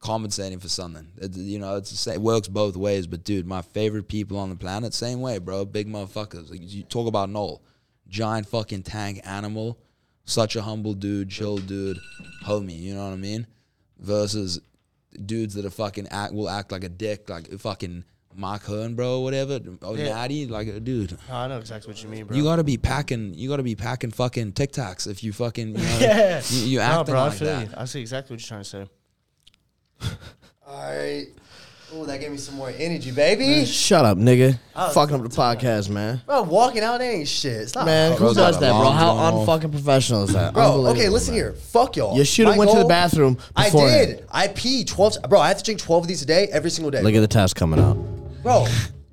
Compensating for something, it, you know, it's the same, it works both ways. But dude, my favorite people on the planet, same way, bro. Big motherfuckers. Like, you talk about Noel, giant fucking tank animal, such a humble dude, chill dude, homie. You know what I mean? Versus dudes that are fucking act will act like a dick, like fucking Mark Hearn, bro, or whatever. Oh, Yeah. Natty, like a dude. No, I know exactly what you mean, bro. You gotta be packing. You gotta be packing fucking Tic Tacs if you fucking. You know, [laughs] yeah. You, you no, acting bro, I like feel that. you. I see exactly what you're trying to say. [laughs] All right. Oh, that gave me some more energy, baby. shut up, nigga. Fucking up the podcast, man. Bro, walking out ain't shit. Stop. Man, Bro, who got does a that, bro? alarm How going off. unfucking professional is that? Bro, okay, listen man. here. Fuck y'all. You should have My went to the goal- bathroom. I beforehand. did. I pee 12. Bro, I have to drink 12 of these a day every single day. Look at the test coming out. Bro,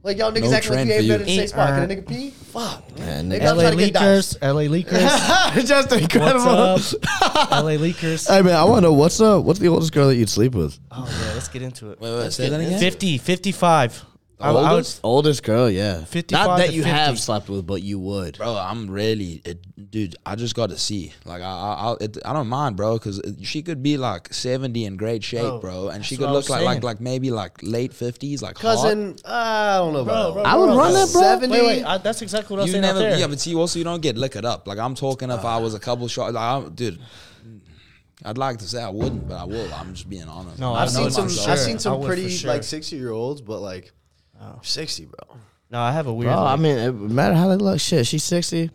like y'all niggas No acting like you ain't for been you. in the same Ain't spot. Can a nigga pee? Uh, fuck. Man, Maybe nigga. I'm LA trying to get Leakers, LA [laughs] Leakers. just incredible. What's up? [laughs] LA Leakers. Hey man, I want to know what's up. what's the oldest girl that you'd sleep with? Oh yeah, let's get into it. Wait, wait, say that again. 50, 55. I, I would, oldest, oldest girl, yeah. 55 Not that you 50. have slept with, but you would. Bro, I'm really, it, dude. I just got to see. Like, I, I, I'll- it, I don't mind, bro, because she could be like 70 in great shape, Bro, bro, and she could look like, like, like maybe like late 50s, like hot. Cousin, I don't know about bro, that. I would bro, run bro. that, bro. 70. Wait, wait. I, that's exactly what I was You saying never, out there. yeah, but see, also you don't get liquored up. Like I'm talking, if I was a couple shots, like, I, dude, I'd like to say I wouldn't, but I will. I'm just being honest. No, I've I seen some. for I've seen some pretty sure. like sixty year olds, but like Oh. sixty, bro. no, I have a weird. Bro, I mean, it matter how they look. Shit, she's sixty.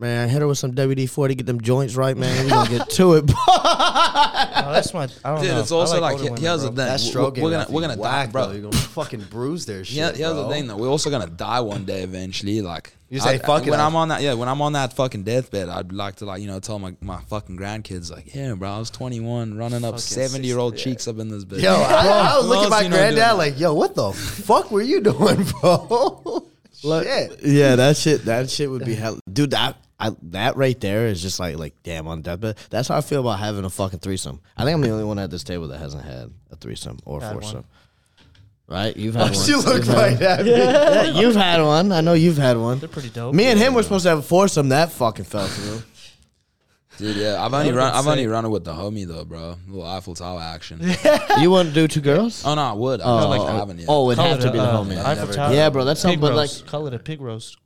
Man, hit her with some WD forty, get them joints right, man. We gonna get to it. [laughs] no, oh, that's my. I don't Dude, know. it's I also like, older he- women, here's the thing. That We're- stroke we're gonna we're gonna die, whack, bro. You're gonna fucking bruise their shit. Yeah, here's the bro. thing though. We're also gonna die one day eventually. Like You say, I- "Fuck it, when I- I'm on that. Yeah, when I'm on that fucking deathbed, I'd like to like you know tell my, my fucking grandkids like, yeah, bro, I was 21, running up 70 year old cheeks up in this bitch. Yo, I, I [laughs] was looking at my you know doing granddad like, yo, what the fuck were you doing, [laughs] bro? Shit. yeah, that shit. That shit would be hell, dude. That I, that right there is just like like damn on deathbed. That's how I feel about having a fucking threesome. I think I'm the only one at this table that hasn't had a threesome or Had one. foursome. Right? You've [laughs] had one. She You've looked had right one. at me. Yeah, you've had one. I know you've had one. They're pretty dope. Me and him were supposed to have a foursome. That fucking fell through. Dude, yeah, I've only would've run. been I've only sick. run it with the homie though, bro. little Eiffel Tower action. [laughs] you want to do two girls? oh no, I would. I Oh, just like oh, haven't yet. oh, it'd Call have it to a, be the uh, homie. Eiffel never- Tower. Yeah, bro, that's pig something, but, roast. Call it a pig roast.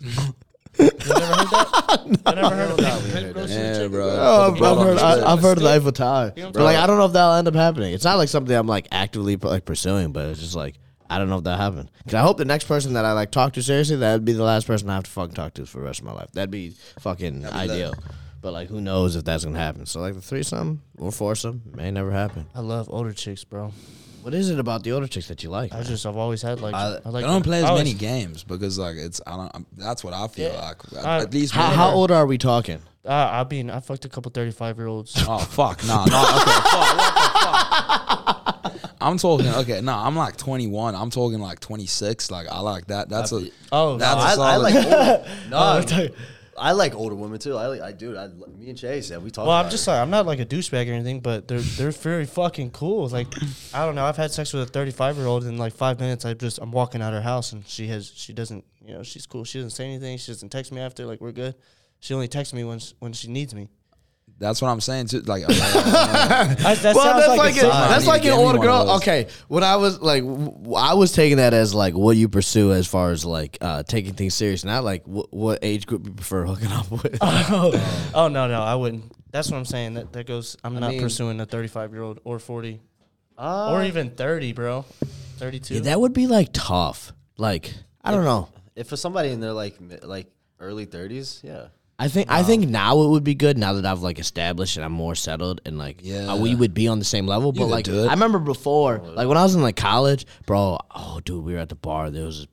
[laughs] you never heard that? [laughs] You never heard of that? Yeah, bro. Oh, Put the I've blood heard, the I, spit. I've heard of the Eiffel Tower, You know what I'm but like? I don't know if that'll end up happening. It's not like something I'm like actively like pursuing, but it's just like I don't know if that happened. Cause I hope the next person that I like talk to seriously, that'd be the last person I have to fucking talk to for the rest of my life. That'd be fucking ideal. But like, who knows if that's gonna happen? So like the threesome or foursome may never happen. I love older chicks, bro. What is it about the older chicks that you like? I man? just I've always had like I- I, like I don't play as I always- many games because like it's I don't. I'm, that's what I feel Yeah. like. At, Uh, at least how, how old are we talking? Uh, I mean, I fucked a couple thirty-five year olds. Oh fuck, nah, nah, okay, fuck, what the fuck? I'm talking, okay, nah, I'm like 21. I'm talking like 26. Like I like that. That's a Oh, That's I, a I solid- like [laughs] older. No, Oh, [laughs] I like older women too. I like, I do. I, me and Chase, yeah, we talk. Well, I'm just like I'm not like a douchebag or anything, but they're they're very fucking cool. Like [clears throat] I don't know, I've had sex with a 35 year old in like five minutes. I just I'm walking out her house and she has she doesn't you know she's cool. She doesn't say anything. She doesn't text me after. Like we're good. She only texts me when she, when she needs me. That's what I'm saying too. Like, [laughs] uh, that well, that's like, like, a a, vibe. I that's like an get older girl. Okay, when I was like, w- I was taking that as like what you pursue as far as like uh, taking things serious, not like what, what age group you prefer hooking up with. [laughs] oh, oh no, no, I wouldn't. That's what I'm saying. That that goes. I'm not mean- pursuing a 35 year old or 40 Uh, or even 30, bro. 32. Yeah, that would be like tough. Like I don't know. if for somebody in their like mi- like early thirties, yeah. I think I think now it would be good now that I've like established and I'm more settled and like Yeah. uh, we would be on the same level. But could like do it. I remember before, like when I was in like college, bro. Oh, dude, we were at the bar. There was this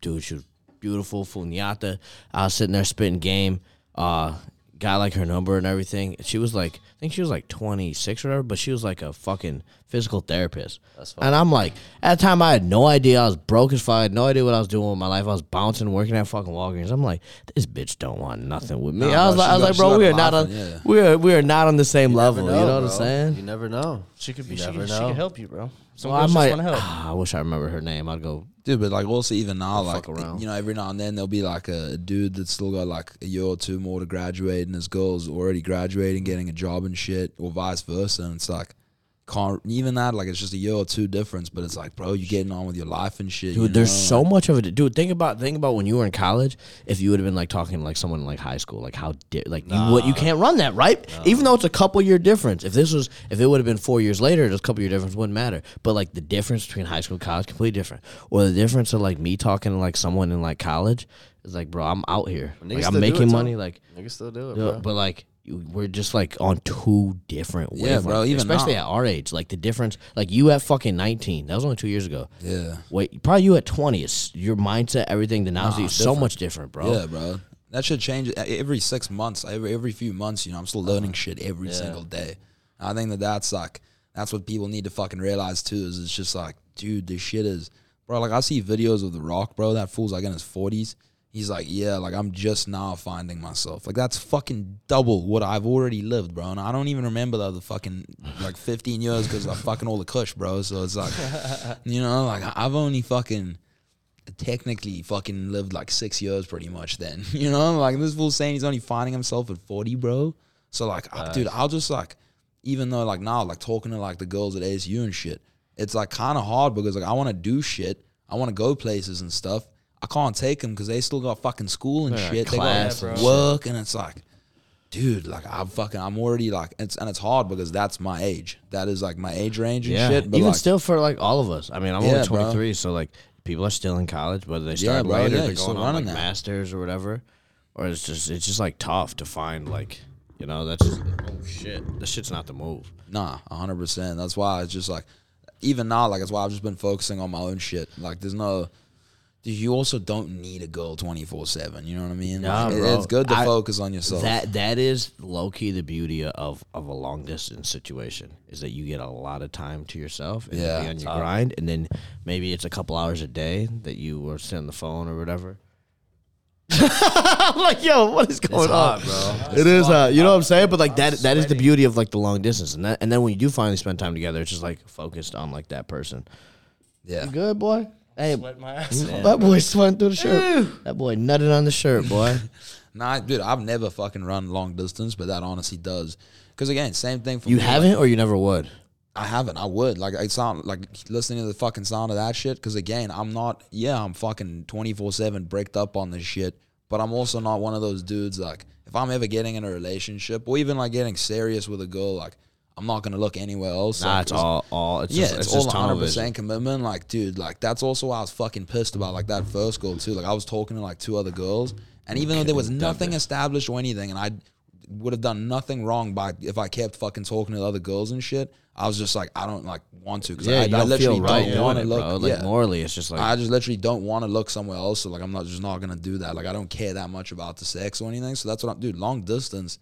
dude. She was beautiful, funyata. I was sitting there spitting game. Uh, got like her number and everything. She was like, I think she was like 26 or whatever, but she was like a fucking physical therapist. That's And I'm like, at the time, I had no idea. I was broke as fuck. I had no idea what I was doing with my life. I was bouncing, working at fucking Walgreens. I'm like, this bitch don't want nothing with me. Nah, I was bro, like, I was like, bro, we are not on, yeah. we are we are not on the same level. Never you know what I'm saying? You never know. She could be. You She could, she could help you, bro. Some Well, I might. just want to help. Ah, [sighs] I wish I remember her name. I'd go. Dude, but like also even now, Don't like around. you know, every now and then there'll be like a dude that's still got like a year or two more to graduate, and his girl's already graduating, getting a job and shit, or vice versa. And it's like, can't even that. Like it's just a year or two difference, but it's like, bro, you're getting on with your life and shit. Dude, you there's know? so much of it. Dude, think about think about when you were in college. If you would have been like talking to like someone in like high school, like how di- like you what you can't run that right. Even though it's a couple year difference. If this was if it would have been four years later, this couple year difference wouldn't matter. But like the difference between high school and college completely different. Or the difference of like me talking to like someone in like college is like, bro, I'm out here. Like I'm making money. Like Niggas still do it, bro. but like we're just like on two different Yeah, bro, even especially now. at our age. Like the difference, like you at fucking nineteen, that was only two years ago. Yeah. Wait, probably you at twenty. It's your mindset, everything. The now is so much different, bro. Yeah, bro. That should change every six months, every every few months. You know, I'm still learning uh-huh. shit every single day. I think that that's like that's what people need to fucking realize too. Is it's just like, dude, this shit is, bro. Like I see videos of The Rock, bro. That fool's like in his forties. He's like, yeah, like I'm just now finding myself. Like that's fucking double what I've already lived, bro. And I don't even remember the other fucking like [laughs] 15 years because I'm fucking all the kush, bro. So it's like, [laughs] you know, like I've only fucking technically fucking lived like six years pretty much then. [laughs] You know, like this fool saying he's only finding himself at 40, bro. So like, I- dude, I'll just like, even though like now, like talking to like the girls at ASU and shit, it's like kind of hard because like I want to do shit. I want to go places and stuff. I can't take them because they still got fucking school and shit. They class got and work and it's like, dude, like I'm fucking, I'm already like, it's and it's hard because that's my age. That is like my age range and Yeah, shit. But even like, still for like all of us. I mean, I'm Yeah, only bro. 23, so like people are still in college, whether they start bro, later, yeah, they're you're still going on like running that. masters or whatever, or it's just it's just like tough to find like you know that's just, oh shit, this shit's not the move. Nah, hundred percent. That's why it's just like, even now, like that's why I've just been focusing on my own shit. Like, there's no, you also don't need a girl twenty four seven. You know what I mean? Nah, Like, bro. it's good to I- focus on yourself. That that is low key the beauty of of a long distance situation is that you get a lot of time to yourself and Yeah. be on your grind, and then maybe it's a couple hours a day that you were sitting on the phone or whatever. I'm [laughs] like, yo, what is going on, bro? It is, uh, you know what I'm saying? But like that, that is the beauty of like the long distance, and that, and then when you do finally spend time together, it's just like focused on like that person. yeah, You good, boy? Hey, Sweat my ass mm-hmm. off. that boy sweating through the shirt. That boy nutted on the shirt, [laughs] boy. nah, dude, I've never fucking run long distance, but that honestly does. Because again, same thing for You me, like, haven't, or you never would. I haven't. I would like I sound like listening to the fucking sound of that shit. Because again, I'm not. Yeah, I'm fucking twenty four seven bricked up on this shit. But I'm also not one of those dudes like if I'm ever getting in a relationship or even like getting serious with a girl, like I'm not gonna look anywhere else. Nah, like, it's all, all. It's yeah, just, it's, it's, all just tunnel 100 vision. percent commitment. Like, dude, like that's also why I was fucking pissed about like that first girl too. Like, I was talking to like two other girls, and even though there was nothing established or anything, and I would have done nothing wrong by if I kept fucking talking to the other girls and shit. I was just like, I don't like want to because Yeah, I, I don't literally feel right don't want to look. bro. Like yeah. morally, it's just like I just literally don't want to look somewhere else. So like, I'm not just not gonna do that. Like, I don't care that much about the sex or anything. So that's what I'm, dude. Long distance.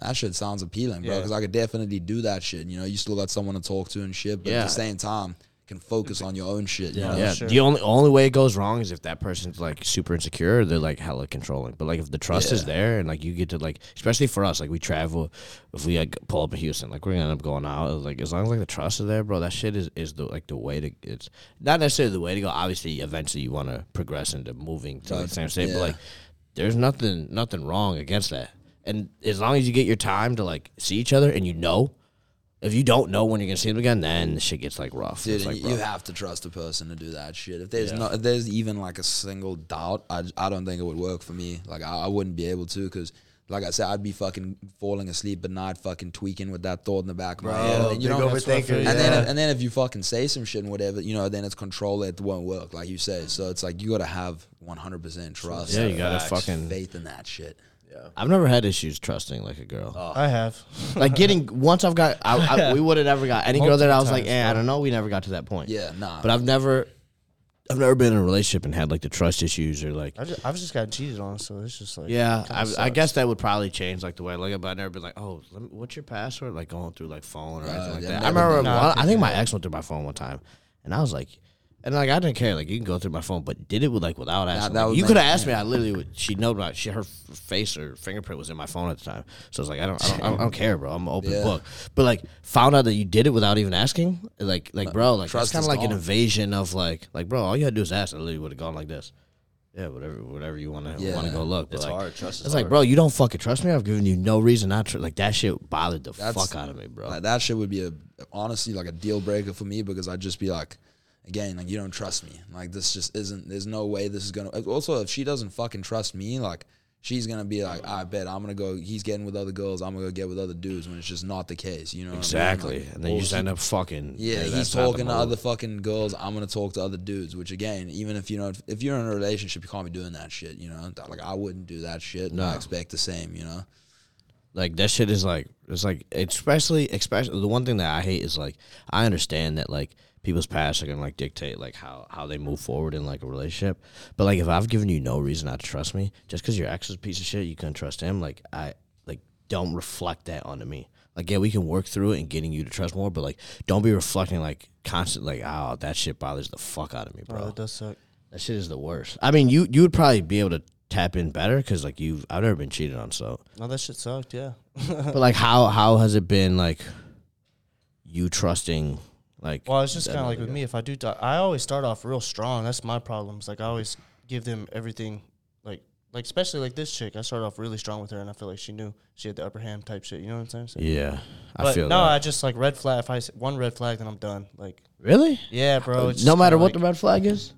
That shit sounds appealing, bro. Yeah. Because I could definitely do that shit. You know, you still got someone to talk to and shit, but Yeah. at the same time, can focus on your own shit. You Yeah. know? yeah. sure. The only only way it goes wrong is if that person's like super insecure, they're like hella controlling. But like if the trust is there and like you get to like, especially for us, like we travel, if we like pull up in Houston, like we're gonna end up going out. Like as long as like the trust is there, bro, that shit is is the like the way to. It's not necessarily the way to go. Obviously, eventually you want to progress into moving to like, the same state, but like there's nothing nothing wrong against that. And as long as you get your time to like see each other and you know, if you don't know when you're gonna see them again, then the shit gets like rough. Dude, like, you, bro, have to trust a person to do that shit. If there's Yeah. no, if there's even like a single doubt, I, I don't think it would work for me. Like I, I wouldn't be able to because, like I said, I'd be fucking falling asleep but not fucking tweaking with that thought in the back of my head. And you don't, overthinker. and yeah. then and then if you fucking say some shit and whatever, you know, then it's control It won't work, like you say. So it's like you got to have 100 percent trust. Yeah, you gotta fucking- faith in that shit. I've never had issues trusting like a girl. Oh. I have. [laughs] Like getting once I've got, I, I, [laughs] we would have never got any girl that I was like, times, eh, I don't know. We never got to that point. Yeah, nah. But I've never, I've never been in a relationship and had like the trust issues or like. I just, I've just got cheated on, so it's just like Yeah, kinda I, I sucks. guess that would probably change like the way I look at it, but I've never been like, oh, let me, what's your password? Like going through like phone or anything like yeah, that. I never remember, done one- I I think my ex went through my phone one time, and I was like, and like I didn't care, like you can go through my phone, but did it with like without asking? that Like, you could have asked me. I literally, would, she know about she her face or fingerprint was in my phone at the time, so I was like, I don't, I don't, I don't, care, bro. I'm an open Yeah. book. But like found out that you did it without even asking, like, like uh, bro, like trust that's kind of like an invasion of like, like bro, all you had to do is ask. I literally would have gone like this. Yeah, whatever, whatever you want to Yeah. want to go look. But It's like, hard. Trust is it's like, hard. bro, you don't fucking trust me. I've given you no reason not to. Like that shit bothered the That's- fuck out of me, bro. Like, that shit would be a honestly like a deal breaker for me because I'd just be like, again, like you don't trust me. Like this just isn't. There's no way this is gonna. Also, if she doesn't fucking trust me, like she's gonna be like, I bet I'm gonna go. He's getting with other girls. I'm gonna go get with other dudes when it's just not the case. You know what I mean? exactly, Like, and then you just end up fucking. Yeah, he's not the talking to other fucking girls. I'm gonna talk to other dudes. Which again, even if you know, if you're in a relationship, you can't be doing that shit. You know, Like I wouldn't do that shit. and I expect the same. You know. Like that shit is like it's like especially especially the one thing that I hate is like I understand that like people's past are gonna like dictate like how how they move forward in like a relationship, but like if I've given you no reason not to trust me, just because your ex is a piece of shit, you couldn't trust him. Like I like don't reflect that onto me. Like yeah, we can work through it and getting you to trust more, but like don't be reflecting like constantly like oh that shit bothers the fuck out of me, Bro, oh, bro. it does suck. That shit is the worst. I mean, you you would probably be able to tap in better because like you've I've never been cheated on, so No, that shit sucked. Yeah. but like how how has it been like you trusting like Well, it's just kind of like with me. If I do, die, I always start off real strong. That's my problems. Like I always give them everything. Like like especially like this chick. I started off really strong with her, and I feel like she knew she had the upper hand type shit. You know what I'm saying? So- yeah I but feel no, I just like red flag. If I one red flag, then I'm done. Like really yeah, bro. Uh, it's no matter what the red flag is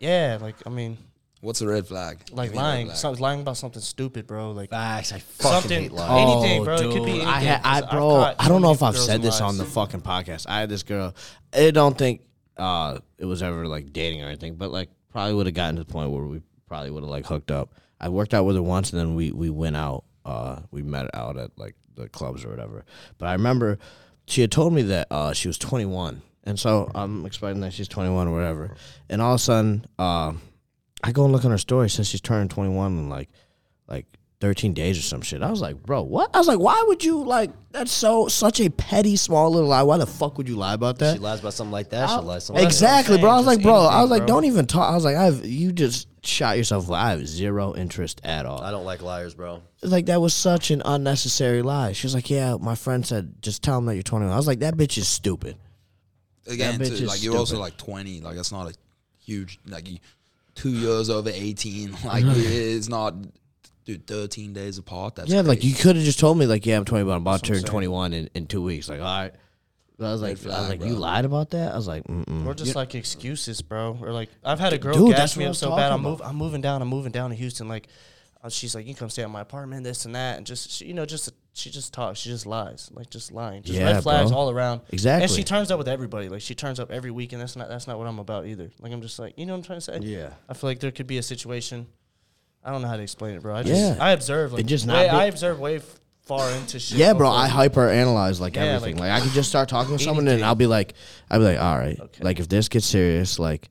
yeah, like I mean, What's a red flag? like Give me a red lying, flag. some, lying about something stupid, bro. Like Facts. I fucking something, hate lying. anything, bro. It could be anything. Oh, I had, I 'cause I've bro, caught I so don't know many if I've girls said in this on the fucking podcast. I had this girl. I don't think uh it was ever like dating or anything, but like probably would have gotten to the point where we probably would have like hooked up. I worked out with her once, and then we we went out. Uh, we met out at like the clubs or whatever. But I remember she had told me that uh she was 21, and so I'm expecting that she's 21 or whatever. And all of a sudden, uh, I go and look on her story. since she's turning 21 in like like 13 days or some shit. I was like, bro, what? I was like, why would you like? That's so such a petty small little lie. Why the fuck would you lie about that? She lies about something like that. She lies something exactly, saying, bro. I was like, bro. I was like, bro. don't even talk. I was like, I've you just shot yourself. I have zero interest at all. I don't like liars, bro. like that was such an unnecessary lie. She was like, yeah, my friend said just tell him that you're 21. I was like, that bitch is stupid. Again, That too, is like you're also like 20. Like that's not a huge like you, two years over 18. [laughs] Like it's not, dude. 13 days apart. That's yeah, like you could have just told me like, yeah, I'm 21. I'm about to turn 21 in, in two weeks. Like, all right. But I was like, I was like, bro. you lied about that. I was like, mm Or just like excuses, bro. Or like I've had a girl Dude, gas me I up so bad. I'm move, I'm moving down. I'm moving down to Houston. Like uh, she's like, you can come stay at my apartment, this and that, and just she, you know, just she just talks. She just lies, like just lying, just Yeah, red flags bro. all around. Exactly. And she turns up with everybody. Like she turns up every week, and that's not that's not what I'm about either. Like I'm just like, you know what I'm trying to say? Yeah. I feel like there could be a situation. I don't know how to explain it, bro. I just Yeah. I observe like It just not way, be- I observe way f- far into shit. Yeah, bro. I hyper analyze like Yeah, everything. like, Like, I could just start talking with someone and. I'll be like, I'll be like, all right. Okay. Like if this gets serious, like,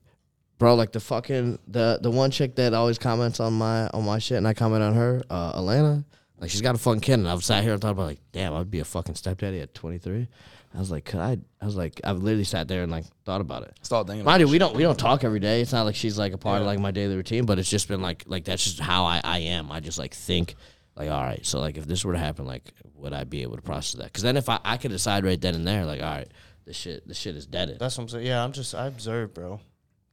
bro, like the fucking the the one chick that always comments on my on my shit and I comment on her, uh, Alana. Like she's got a fucking kid, and I've sat here and thought about like, damn, I'd be a fucking stepdaddy at 23. I was like, could I? I was like, I've literally sat there and like thought about it. Start thinking. Mind about you, we don't we don't talk every day. It's not like she's like a part of like my daily routine, but it's just been like like that's just how I, I am. I just like think like all right. So like if this were to happen, like would I be able to process that? Because then if I I could decide right then and there, like all right, this shit this shit is dead. That's what I'm saying. Yeah, I'm just I observe, bro.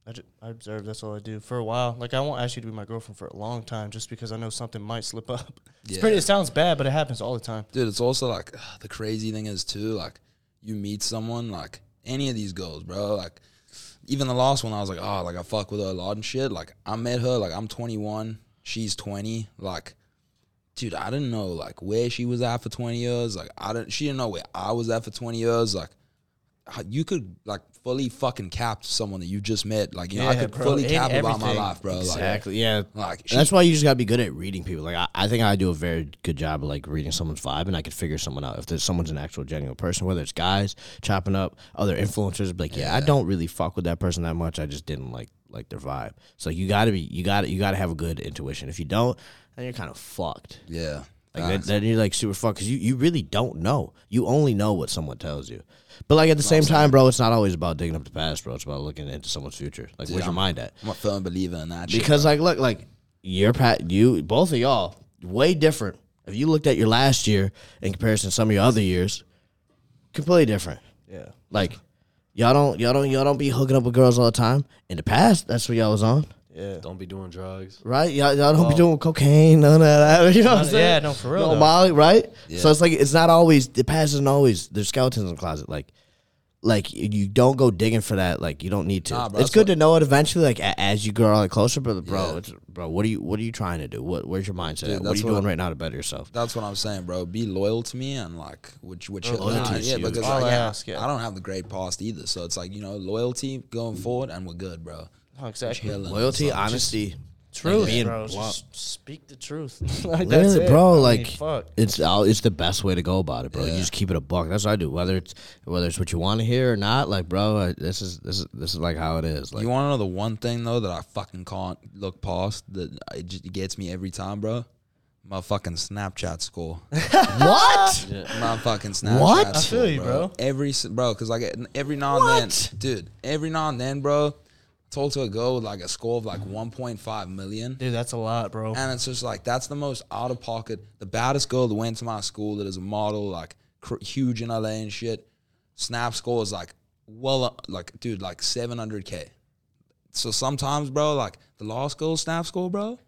I, ju- I observe. That's all I do for a while. Like I won't ask you to be my girlfriend for a long time, just because I know something might slip [laughs] up. It's Yeah. pretty. It sounds bad, but it happens all the time. Dude, it's also like the crazy thing is too, like you meet someone, like any of these girls, bro. Like even the last one, I was like, oh, like I fuck with her a lot and shit. Like I met her, like I'm 21, she's 20. Like, dude, I didn't know like where she was at for 20 years. Like I didn't, she didn't know where I was at for 20 years. Like you could like fully fucking cap someone that you just met. Like you know, I Yeah, could bro, fully in cap about my everything. life, bro. Exactly. yeah. Like, like she, That's why you just gotta be good at reading people. Like I, I think I do a very good job of like reading someone's vibe, and I could figure someone out if there's someone's an actual genuine person. Whether it's guys chopping up other influencers, be like yeah, I don't really fuck with that person that much. I just didn't like like their vibe. So you gotta be, you gotta, you gotta have a good intuition. If you don't, then you're kind of fucked. yeah. Like ah, then you're like super fucked because you, you really don't know. You only know what someone tells you. But like at the same time, bro, it's not always about digging up the past, bro. It's about looking into someone's future. Like, where's your I'm- mind at? I'm a firm believer in that. shit, Because like look like your pat you both of y'all way different. If you looked at your last year in comparison to some of your other years, completely different. Yeah. Like y'all don't y'all don't y'all don't be hooking up with girls all the time. In the past, that's what y'all was on, Yeah. Don't be doing drugs. right? Y'all, y'all don't be doing cocaine, none of that. [laughs] You know what I'm saying? yeah, no, for real, No though. Molly, right? Yeah. So it's like it's not always the past isn't always there's skeletons in the closet. Like like you don't go digging for that. Like you don't need to. Nah, bro, it's that's good to know it eventually. Like a, as you grow like closer, but bro, Yeah. it's, bro, what are you what are you trying to do? What where's your mindset? Dude, at? What are that's you what doing I- right now to better yourself? That's what I'm saying, bro. Be loyal to me and like which which loyalty is yeah, huge. because All like, I ask, yeah. I don't have the great past either. So it's like, you know, loyalty going mm. forward and we're good, bro. Oh, exactly. Chilling. Loyalty, So, honesty, Truth, being bro. blunt. Just speak the truth. [laughs] like, that's Literally, it. bro. I mean, like fuck. it's all it's the best way to go about it, bro. You just keep it a buck. That's what I do. Whether it's whether it's what you want to hear or not, like, bro, I, this is this is this is like how it is. Like, you want to know the one thing though that I fucking can't look past that it just gets me every time, bro? My fucking Snapchat score. [laughs] what? [laughs] My fucking Snapchat What? score, I feel you, bro. Every s- bro, cause like every now and What? then, dude, every now and then, bro, talk to a girl with like a score of like 1.5 million. Dude, that's a lot, bro. And it's just like that's the most out of pocket. The baddest girl that went to my school that is a model, like cr- huge in LA and shit. Snap score is like well, uh, like dude, like 700k. So sometimes, bro, like the law school snap score, bro.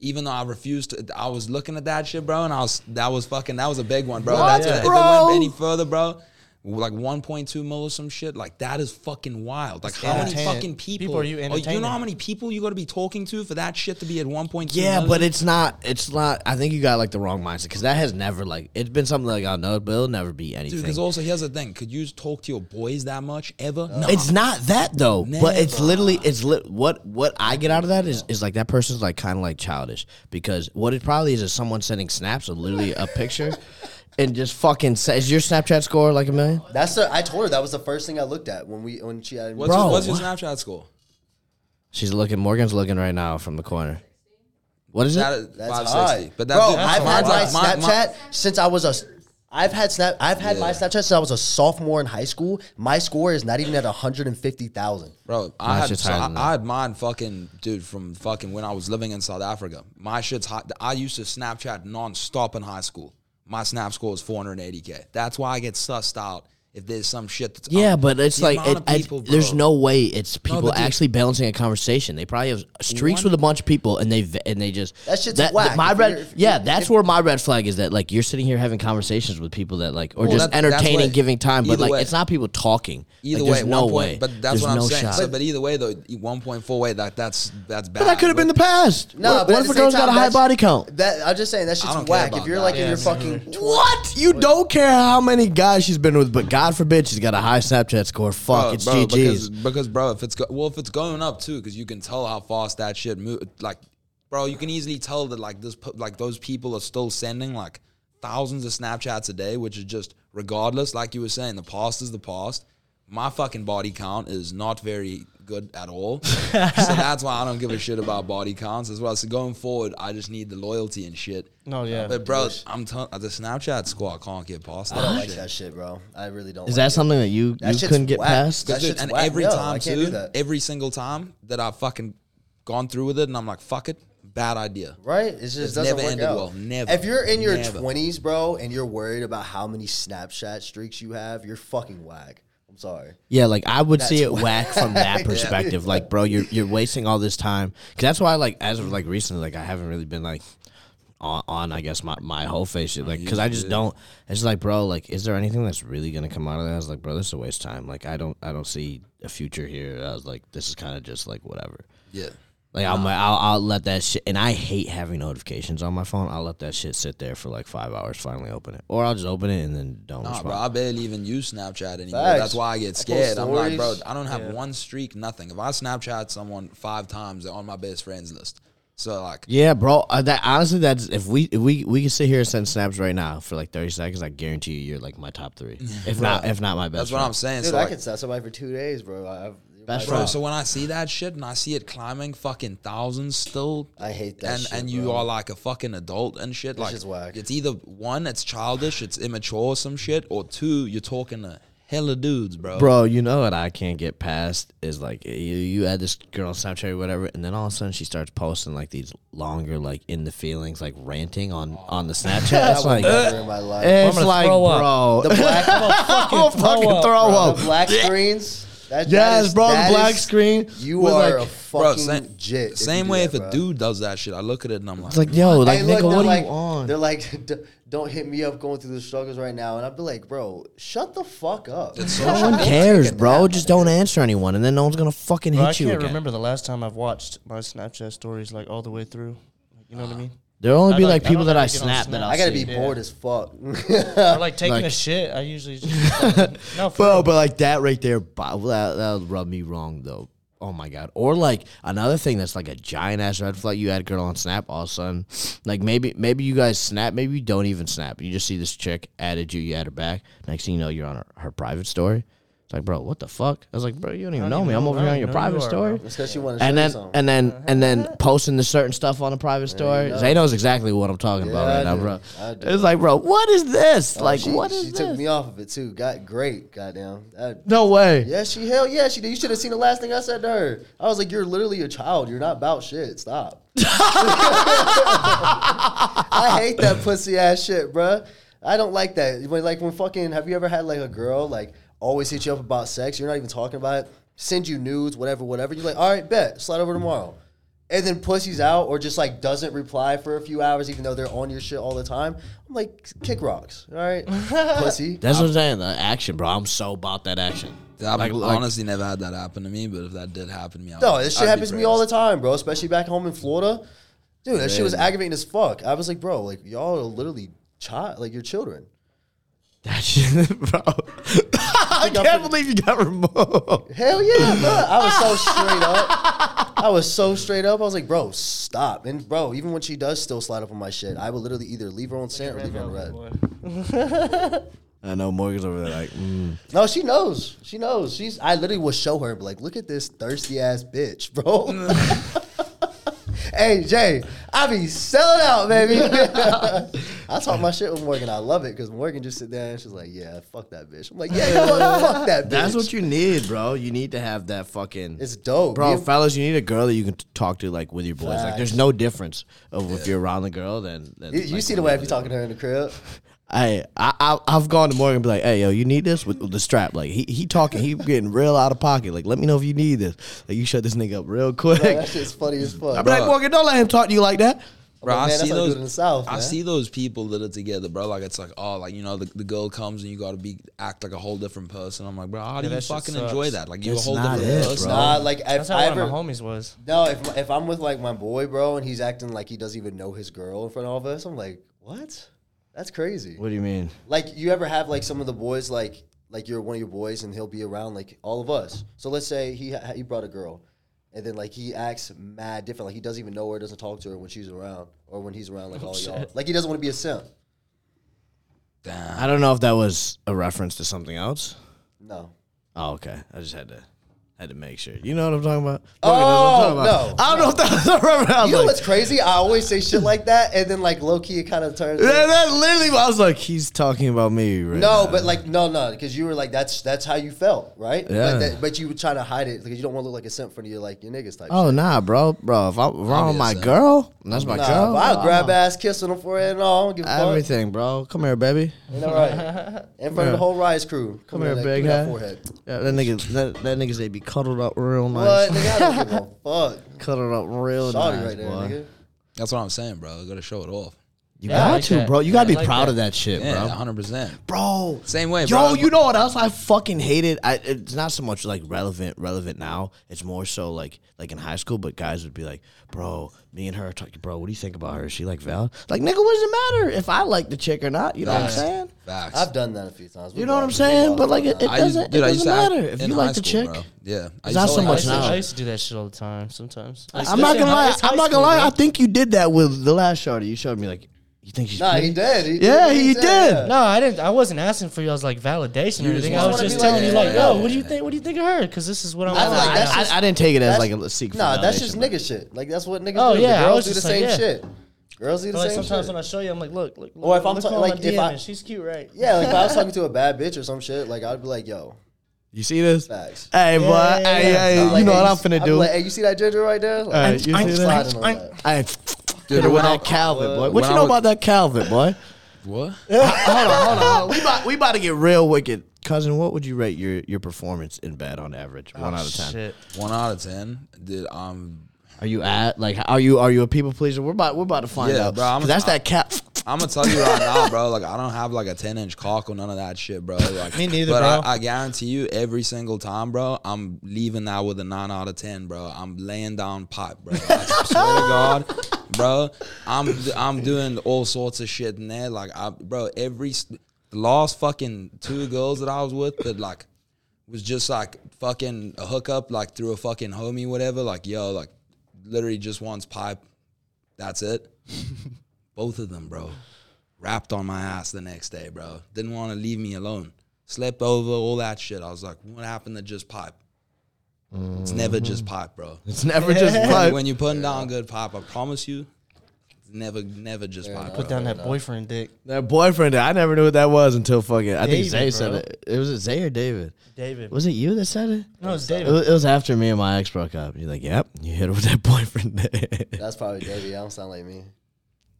Even though I refused to, I was looking at that shit, bro, and I was that was fucking that was a big one, bro. What, That's yeah. if bro? it went any further, bro. Like 1.2 mil or some shit, like that is fucking wild. Like how many fucking people? People are you oh, you know how many people you got to be talking to for that shit to be at 1.2? Yeah, million? but it's not. It's not. I think you got like the wrong mindset because that has never like it's been something like I know, but it'll never be anything. Because also here's the thing: could you talk to your boys that much ever? no, It's not that though, but it's literally it's li- what what I get out of that is is like that person's like kind of like childish because what it probably is is someone sending snaps or literally a picture and just fucking says your Snapchat score like a million. That's the. I told her that was the first thing I looked at when we when she had. what's, Bro, your, what's your? Snapchat score? She's looking. Morgan's looking right now from the corner. What is it? That is That's 560. high. But that, bro, dude, I've mine- had my mine- mine- Snapchat since I was a. I've had snap. I've had my Snapchat since I was a sophomore in high school. My score is not even at one hundred and fifty thousand. Bro, I had, so I. I had mine fucking, dude, from fucking when I was living in South Africa. My shit's hot. I used to Snapchat nonstop in high school. My Snap score is 480K. That's why I get sussed out if there's some shit that's. Yeah, um, but it's the like it, of I- people, there's no way it's people but dude- actually balancing a conversation. They probably have streaks One- with a bunch of people, and they v- and they just That shit's that, whack. my If red, if yeah, you're- that's if- where my red flag is. That like you're sitting here having conversations with people that like, or Well, just that- entertaining, way- giving time, but like way. it's not people talking. Either Like, way, no one point, way. But that's There's what I'm no saying. shot. So, but either way, though, 1.4 way, that that's that's bad. but that could have been the past. No, what, but what if a girl's got a high body count? That I'm just saying that shit's whack. If you're like in Yeah, your fucking What? You don't care how many guys she's been with, but God forbid she's got a high Snapchat score. Fuck, Bro, it's bro, GG's. because, because bro, if it's go- well, if it's going up too, because you can tell how fast that shit move. Like, bro, you can easily tell that like this, like those people are still sending like thousands of Snapchats a day, which is just regardless. Like you were saying, the past is the past. My fucking body count is not very good at all, [laughs] so that's why I don't give a shit about body counts as well. So going forward, I just need the loyalty and shit. No, yeah. But bro, I'm telling uh, the Snapchat squad can't get past I that. don't like shit. that shit, bro. I really don't. Is like that it. something that you That you couldn't get whack. past? That Dude, shit's and whack. every No, time I can't do too, every single time that I've fucking gone through with it, and I'm like, fuck it, bad idea. Right? It just It's doesn't never work ended out. well. Never. If you're in your Never. twenties, bro, and you're worried about how many Snapchat streaks you have, you're fucking whack. I'm sorry. Yeah, like I would see it whack from [laughs] that whack. perspective. Like, bro, you're you're wasting all this time. Cause that's why, like, as of like recently, like I haven't really been like on, on I guess my my whole face shit. Like, cause I just don't. It's like, bro, like, is there anything that's really gonna come out of that? I was like, bro, this is a waste of time. Like, I don't I don't see a future here. I was like, this is kind of just like whatever. Yeah. Like I'm like, I'll, I'll let that shit, and I hate having notifications on my phone. I'll let that shit sit there for like five hours, finally open it, or I'll just open it and then don't Nah, respond. bro, I barely even use Snapchat anymore. Facts. That's why I get scared. I'm like, bro. I don't have one streak, nothing. If I Snapchat someone five times, they're on my best friends list. So like, Yeah, bro. Uh, that honestly, that's if we if we we can sit here and send snaps right now for like thirty seconds. I guarantee you, you're like my top three, [laughs] if not if not my best. that's what. I'm saying. Dude, so I like, could set somebody for two days, bro. I've, Best Bro, friend. so when I see that shit and I see it climbing fucking thousands still, I hate that and shit, and you bro. are like a fucking adult and shit, like shit's whack. it's either one, it's childish, it's immature or some shit, or two, you're talking to hella dudes, bro. Bro, you know what I can't get past is like you, you add this girl on Snapchat or whatever, and then all of a sudden she starts posting like these longer, like in the feelings, like ranting on on the Snapchat. [laughs] That It's would like never in my life. it's like, throw up. bro, the black, I'll [laughs] fucking up, throw bro. up. the black [laughs] screens. That, that Yes, is- bro, the black is- screen. You are like- a fucking same, jit. same way that, if bro. a dude does that shit, I look at it and I'm like, It's like, yo, like Hey, nigga, they're what are like, you on? They're like, [laughs] don't hit me up going through the struggles right now. And I'd be like, bro, shut the fuck up. It's [laughs] No one cares, bro. Just don't answer anyone, and then no one's gonna fucking hit Bro, I you can't again. remember the last time I've watched my Snapchat stories like all the way through. You know what I ah. mean? There'll only I be don't- like people don't that I ever get on snap Snap. that I'll I gotta see. be Yeah. bored as fuck. [laughs] Or like taking Like- a shit. I usually just fucking- [laughs] no, for Bro, real. but like that right there, bo- that that would rub me wrong though. Oh my god! Or like another thing that's like a giant ass red flag. You had a girl on Snap, all of a sudden, like maybe maybe you guys snap, maybe you don't even snap. You just see this chick added you, you add her back. Next thing you know, you're on her, her private story. It's like, bro, what the fuck? I was like, bro, you don't even I know don't me. even I'm over here don't on your private you story. bro. It's because she want to And then you and then and then posting the certain stuff on the private story. know. Zay knows exactly what I'm talking about Yeah, I right now, do. bro. It's like, bro, what is this? Oh, like, she, what she is took me off of it too. Got great, goddamn. That, no way. yeah, she hell yeah, she did. You should have seen the last thing I said to her. I was like, "You're literally a child. You're not about shit. Stop." [laughs] I hate that pussy ass shit, bro. I don't like that. When like when fucking have you ever had like a girl like always hit you up about sex? You're not even talking about it. Send you nudes, whatever, whatever. You're like, all right, bet, slide over tomorrow. And then pussy's out or just like doesn't reply for a few hours, even though they're on your shit all the time. I'm like, kick rocks, all right, [laughs] pussy. That's what I'm saying. The action, bro. I'm so about that action. I've Like- like- honestly never had that happen to me, but if that did happen to me, I No, would- this I'd shit happens to me all the time, bro. Especially back home in Florida. Dude, that shit was aggravating as fuck. I was like, bro, like y'all are literally child, like your children. That shit, [laughs] bro. I can't believe you got removed. Hell yeah, [laughs] bro. I was so straight up. I was so straight up. I was like, bro, stop. And bro, even when she does still slide up on my shit, I would literally either leave her on sand or leave her on read. I know Morgan's over there like, mm. No, she knows. She knows. She's. I literally will show her, and be like, look at this thirsty ass bitch, bro. [laughs] [laughs] hey Jay, I be selling out, baby. [laughs] I talk my shit with Morgan. I love it because Morgan just sit there and she's like, yeah, fuck that bitch. I'm like, yeah, you know fuck that bitch. that's what you need, bro. You need to have that fucking. It's dope, Bro, fellas, you need a girl that you can t- talk to like with your boys. Like, there's no difference of if you're around the girl. Then, then You, you see the way I be talking to her in the crib. Hey, I, I I've gone to Morgan and be like, hey, yo, you need this with, with the strap. Like he he talking, he getting real out of pocket. Like, let me know if you need this. Like, you shut this nigga up real quick. Bro, that shit's funny as fuck. I be like, Morgan, don't let him talk to you like that. Bro, like, I see that's how they do those in the South, I man. see those people that are together, bro. Like it's like, oh, like you know, the, the girl comes and you got to be act like a whole different person. I'm like, bro, how do Yeah, you fucking enjoy that? Like you a whole different it, person. bro. Nah, like That's how I one ever of my homies was. no, if if I'm with like my boy, bro, and he's acting like he doesn't even know his girl in front of all of us, I'm like, what? That's crazy. What do you mean? Like you ever have like some of the boys like like you're one of your boys and he'll be around like all of us. So let's say he ha- he brought a girl, and then like he acts mad different. Like he doesn't even know her, doesn't talk to her when she's around or when he's around like all y'all. Like he doesn't want to be a simp. Damn. I don't know if that was a reference to something else. No. Oh, okay. I just had to. Had to make sure. You know what I'm talking about? Oh, Logan knows what I'm talking no. I don't know if that was a reference. I was You know like, what's crazy? I always say shit like that, and then like low key, it kind of turns. that, that literally, I was like, he's talking about me right No, now. but like no, no, because you were like that's that's how you felt, right? Yeah. But, that, but you were trying to hide it because you don't want to look like a simp for your like your niggas type. Oh nah, bro, bro. If, I, if I'm with my uh, girl, that's my Nah, girl. I'll bro, grab I'm ass, kiss on the forehead and all. I don't give everything, bro. Come here, baby. You know, right? [laughs] In front of the whole Rise crew. Come here, like, big give that head. forehead. Yeah, that nigga, that, that niggas they be cuddled up real nice. What? Nigga, I don't give a [laughs] fuck. Cuddled up real Shawty nice, right there, boy. nigga. That's what I'm saying, bro. You gotta show it off. You Yeah, I got like to, that. bro. You Yeah, gotta I be like proud that. of that shit, Yeah, bro. 100. percent Bro, Same way, Yo, bro. you know what else I fucking hated? I, it's not so much like relevant, relevant now. It's more so like like in high school. But guys would be like, "Bro, me and her are talking. Bro, what do you think about her? Is she like Val? Like, nigga, what does it matter if I like the chick or not? You know what I'm Facts. saying? Facts. I've done that a few times. You know what I'm saying? But like, it, it I used, doesn't. dude, it I used doesn't to act matter if in you high like the school, chick. bro. Yeah, I It's used not to so like- I much used, to, now. I used to do that shit all the time. Sometimes I'm not gonna lie. I'm not gonna lie. I think you did that with the last shorty. You showed me like, you think she's Nah, pretty? he did. He Yeah, did. he said, did. yeah. No, I didn't. I wasn't asking for y'all's like validation or anything. I was just telling like, you, like, yeah, yo, yeah, what do you think? What do you think of her? Because this is what I'm. I like I- that's just- I, I didn't take it as like a seek. No, Nah, that's just validation, nigga shit. Like that's what niggas Oh, do. yeah, the girls do the just like, same yeah. shit. Girls do the But, like same sometimes shit. when I show you, I'm like, look, look, Or if I'm look ta- who like, if I- she's cute, right? yeah, like if I was [laughs] talking to a bad bitch or some shit, like I'd be like, yo, You see this? facts. Hey, boy. Yeah, yeah, hey, yeah. hey, I'm you like, know hey, what I'm finna I'd do? Like, hey, you see that ginger right there? Like, Hey, I'm you see sliding that? On that. Hey, Dude, hit her with when I- that Calvin, boy. What when you I know was- about that Calvin, boy? What? [laughs] hold on, hold on. We about, we about to get real wicked. Cousin, what would you rate your, your performance in bed on average? One out of ten. Shit. One out of ten. Dude, um, Are you at like are you are you a people pleaser? We're about we're about to find Yeah, out. bro, I'm 'Cause a- that's that cap. I'm gonna tell you right now, bro. Like I don't have like a 10 inch cock or none of that shit, bro. Like Me neither, but bro. I, I guarantee you, every single time, bro, I'm leaving that with a nine out of ten, bro. I'm laying down pipe, bro. I swear to God, bro. I'm I'm doing all sorts of shit in there, like, I, bro. Every last fucking two girls that I was with, that like was just like fucking a hookup, like through a fucking homie, whatever. Like yo, like literally just wants pipe. That's it. [laughs] Both of them, bro. Rapped on my ass the next day, bro. Didn't want to leave me alone. Slept over, all that shit. I was like, what happened to just pipe? It's mm. never just pipe, bro. It's never just When- [laughs] pipe. When you're putting down good pipe, I promise you, it's never, never just pipe. Put bro. down that boyfriend dick. That boyfriend, dick. I never knew what that was until fucking. I think David, Zay said it. It was it Zay or David? David. Was it you that said it? No, it was David. was, it was after me and my ex broke up. You're like, yep, you hit her with that [laughs] boyfriend. dick. That's probably David. I don't sound like me.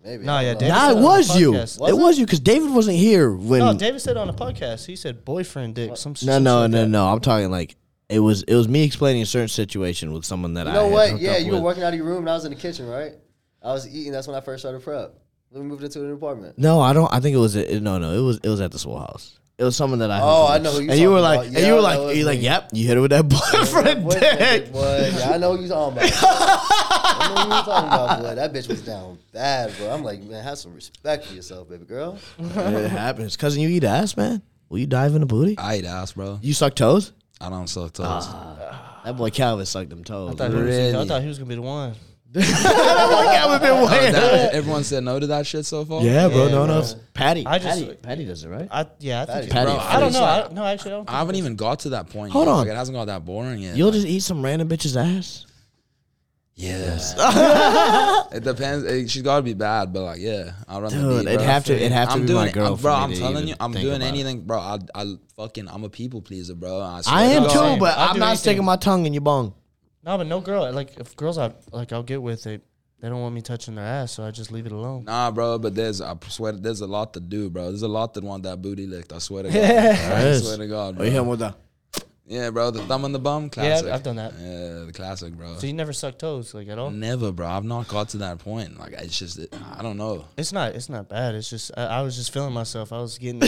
Maybe. Nah, I yeah. David nah, said it on the was you. podcast. it was you because David wasn't here when. No, David said on the podcast. He said boyfriend dick. Some no, some no, shit no, that. no. I'm talking like it was. It was me explaining a certain situation with someone that You I. know had what? hooked Yeah, up you were with. working out of your room and I was in the kitchen, right? I was eating. That's when I first started prep. Then we moved into an apartment. No, I don't. I think it was. A, no, no. It was. It was at the Swole House. It was someone that I. Oh, hooked I know who you And you were like, about. and Yeah, you were like, you're like, yep, you hit it with that boyfriend Boy, dick. boy, yeah, I know what you talking about. [laughs] I know what you talking about, boy. That bitch was down bad, bro. I'm like, man, have some respect for yourself, baby girl. it happens, cousin. You eat ass, man. Will you dive in the booty? I eat ass, bro. You suck toes. I don't suck toes. Ah. That boy Calvin sucked them I toes. thought, he was, I thought he was gonna be the one. That boy Calvin been Oh, waiting. that- everyone said no to that shit so far. Yeah, bro. Yeah, no, no. Patty. I just- Patty, Patty does it right. I yeah, I think. Patty. Bro, I don't know. I don't, no, actually, I don't. I haven't even got to that point. Hold yet. on. Like, it hasn't got that boring yet. You'll Like, just eat some random bitch's ass. yes. [laughs] it depends. Eh, She's got to be bad, but like, yeah, I'll run the Dude, beat, it'd bro. have to. It'd have to I'm be doing, my it- girl, I'm- for bro. me I'm to telling even you, I'm think doing about it. anything, bro. I, I fucking, I'm a people pleaser, bro. I, swear I to am God. too, Same. but I'll I'm do not anything. sticking my tongue in your bong. No, but no girl. Like if girls I like, I'll get with it. They don't want me touching their ass, so I just leave it alone. Nah, bro, but there's I swear there's a lot to do, bro. There's a lot that want that booty licked. I swear to God. [laughs] I swear to God, Oh, you hit bro. him with the. Yeah, bro, the thumb on the bum, classic. I've, I've done that. Yeah, the classic, bro. So you never suck toes, like at all? Never, bro. I've not got to that point. Like it's just, it, I don't know. It's not. It's not bad. It's just I, I was just feeling myself. I was getting. I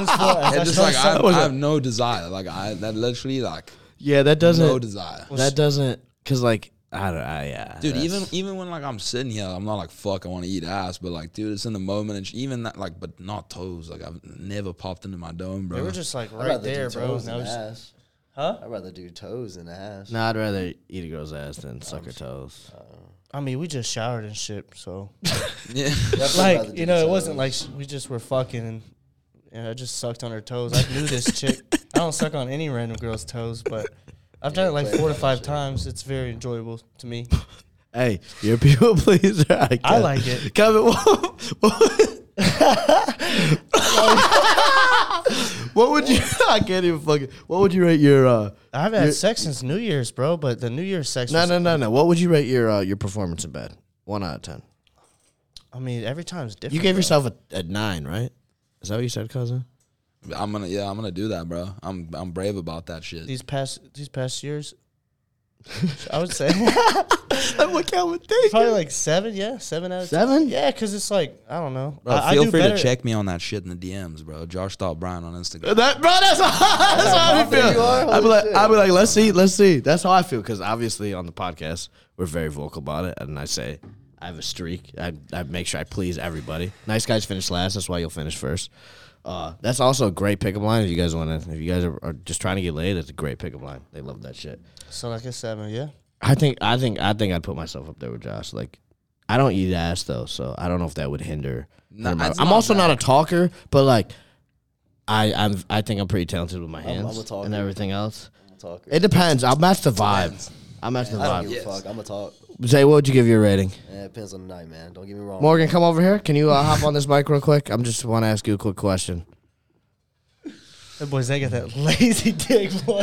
was full- I It's just like I, I have no desire. Like I that literally like Yeah, that doesn't. No desire. that doesn't. Cause like I don't. I, yeah, Dude, even even when like I'm sitting here, I'm not like fuck. I want to eat ass, but like, dude, it's in the moment, and sh- even that like, but not toes. Like I've never popped into my dome, bro. They were just like I'd right rather there, do bro. toes And I ass. huh? I'd rather do toes than ass. Nah, I'd rather eat a girl's ass than oh, suck her toes. I mean, we just showered and shit, so [laughs] yeah. Definitely [laughs] rather like do you know, it wasn't like sh- we just were fucking and. And I just sucked on her toes. I knew this chick. [laughs] I don't suck on any random girl's toes, but I've done it like four to five times. It's very enjoyable to me. [laughs] Hey, you're a people [laughs] pleaser. I, I like it. Kevin, what, what would you? [laughs] I can't even fucking. What would you rate your? uh I haven't had sex since New Year's, bro. But the New Year's sex. No, was- no, no, no. What would you rate your uh, your performance in bed? One out of ten. I mean, every time's different. You gave bro. yourself a, a nine, right? Is that what you said, cousin? I'm gonna yeah, I'm gonna do that, bro. I'm I'm brave about that shit. these past these past years. [laughs] I would say That's [laughs] what Calvin thinks. probably like seven. Yeah, seven out of 10. Seven? Yeah, because it's like I don't know. Bro, I, I feel do free better- to check me on that shit in the DMs, bro. Josh Thought Brian on Instagram. That, bro, that's how, [laughs] that's how I There feel. I'd be Holy like. I'd be like, let's see, let's see. That's how I feel because obviously on the podcast we're very vocal about it, and I say I have a streak. I, I make sure I please everybody. Nice guys finish last. That's why you'll finish first. Uh, that's also a great pickup line if you guys want to. If you guys are, are just trying to get laid, that's a great pickup line. They love that shit. So like a seven. Yeah. I think, I think, I think I'd put myself up there with Josh. Like, I don't eat ass though, so I don't know if that would hinder. No, my- I'm not also that. not a talker, but like, I I'm I think I'm pretty talented with my I'm- hands I'm a talker. and everything else. I'm a talker. It depends. I'll match the vibe. I'll match the I don't vibe. give a fuck. I'm a talk. Say, what would you give your rating? Yeah, it depends on the night, man. Don't get me wrong. Morgan, come over here. Can you uh, hop on this mic real quick? I'm just want to ask you a quick question. That boys, they got that lazy dick, boy.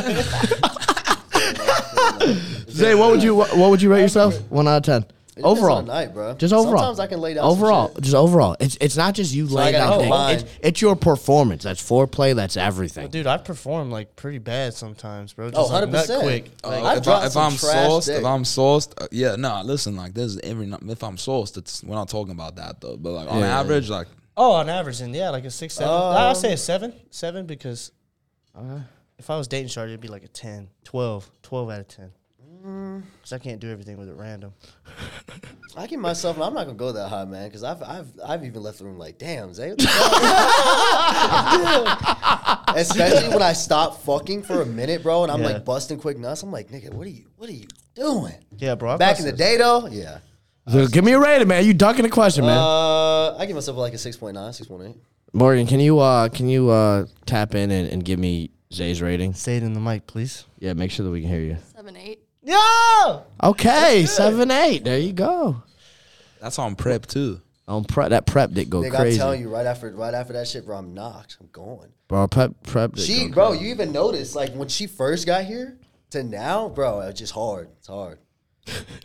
Zay, what would you what, what would you rate yourself? One out of ten. It Overall, on night, bro. just overall. Sometimes I can lay down. some Overall, shit. just overall. It's it's not just you I laying gotta down. know It's, it's your performance. That's foreplay. That's everything. Dude, I perform like pretty bad sometimes, bro. Just Oh, like, nut 100%. quick. Uh, Like, I've if, dropped I, if I'm trash sourced, dick. if I'm sourced, uh, yeah, no, listen, like this is every. n- If I'm sourced, it's we're not talking about that though. But like on Yeah. average, like oh, on average, and yeah, like a six, seven. Um, I'll say a seven, seven because if I was dating Shorty, it'd be like a 10, 12, 12 out of ten. Cause I can't do everything with it random. [laughs] I give myself. I'm not gonna go that high, man, because I've I've I've even left the room like, damn, Zay. what the fuck?" [laughs] [laughs] Especially when I stop fucking for a minute, bro, and I'm Yeah. like busting quick nuts. I'm like, nigga, what are you what are you doing? Yeah, bro. I Back in the busted- day, though, yeah. So give me a rating, man. You ducking the question, man. Uh, I give myself like a 6.9, 6.8. Morgan, can you uh can you uh tap in and, and give me Zay's rating? Say it in the mic, please. Yeah, make sure that we can hear you. Seven, eight. Yo! Okay, seven eight. There you go. that's on prep too. On prep, that prep did go Nigga, crazy, I'm telling you, right after right after that shit, bro, I'm knocked. I'm going. bro. Prep, prep. Did She, go bro, crazy. you even noticed like when she first got here to now, bro, it's just hard. It's hard.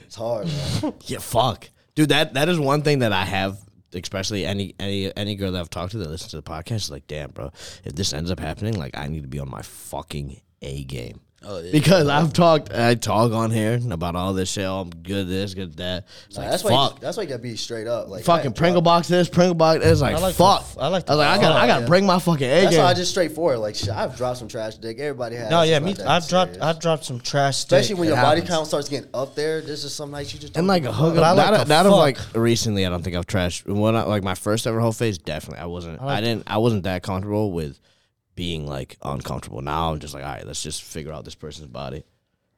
It's hard, bro. [laughs] Yeah, fuck, dude. That that is one thing that I have, especially any any any girl that I've talked to that listens to the podcast is like, damn, bro. If this ends up happening, like, I need to be on my fucking a game. Oh, yeah. Because I've talked, I talk on here about all this shit. Oh, I'm good at this, good at that. It's Nah, like, that's why. You, fuck. that's why you gotta be straight up. Like fucking I- Pringle box this, Pringle box. It's like, I like fuck. the- I like the- I was like, I got, to I got to yeah. bring my fucking A That's game. why I just straightforward. Like shit, I've dropped some trash dick. Everybody has. No, It's yeah, not me. that I've dropped. serious. I've dropped some trash. Especially dick. when It your body happens. count starts getting up there. There's just some nights you just and don't like a give hook But I up. like Not, to of- not of fuck. like recently. I don't think I've trashed. When I, like my first ever whole phase, definitely I wasn't. I, like- didn't. I wasn't that comfortable with being like uncomfortable. Now I'm just like, all right, let's just figure out this person's body.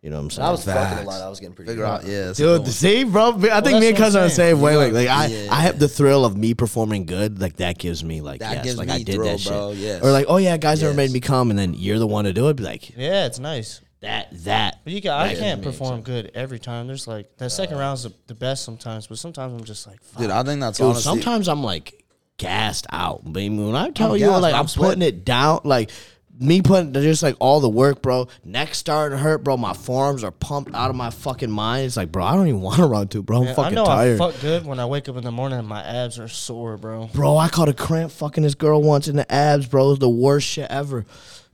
You know what I'm saying? I was fucking a Facts. lot. I was getting pretty. Figure out, yeah. that's a good Dude, one. see, bro, I think me and what I'm cousin are the same way. Like, like I, Yeah. I have the thrill of me performing good. Like that gives me like, That yes, gives like me I did thrill, that shit. bro, yes. Or like, oh yeah, guys never Yes. made me come, and then you're the one to do it. Be like Yeah, it's nice. that, that. But you can, I can't gives me perform good every time. There's like that second uh, round's the, the best sometimes, but sometimes I'm just like, fuck. Dude, I think that's Dude, honestly. sometimes I'm like gassed out. But when I tell I'm you, gassed, like I'm I'm, putting it down, like me putting just like all the work, bro. Neck starting to hurt, bro. My forearms are pumped out of my fucking mind. It's like, bro, I don't even [laughs] want to run to, bro. I'm Man, I fucking know tired. I fuck good when I wake up in the morning and my abs are sore, bro. Bro, I caught a cramp fucking this girl once in the abs, bro. It was the worst shit ever.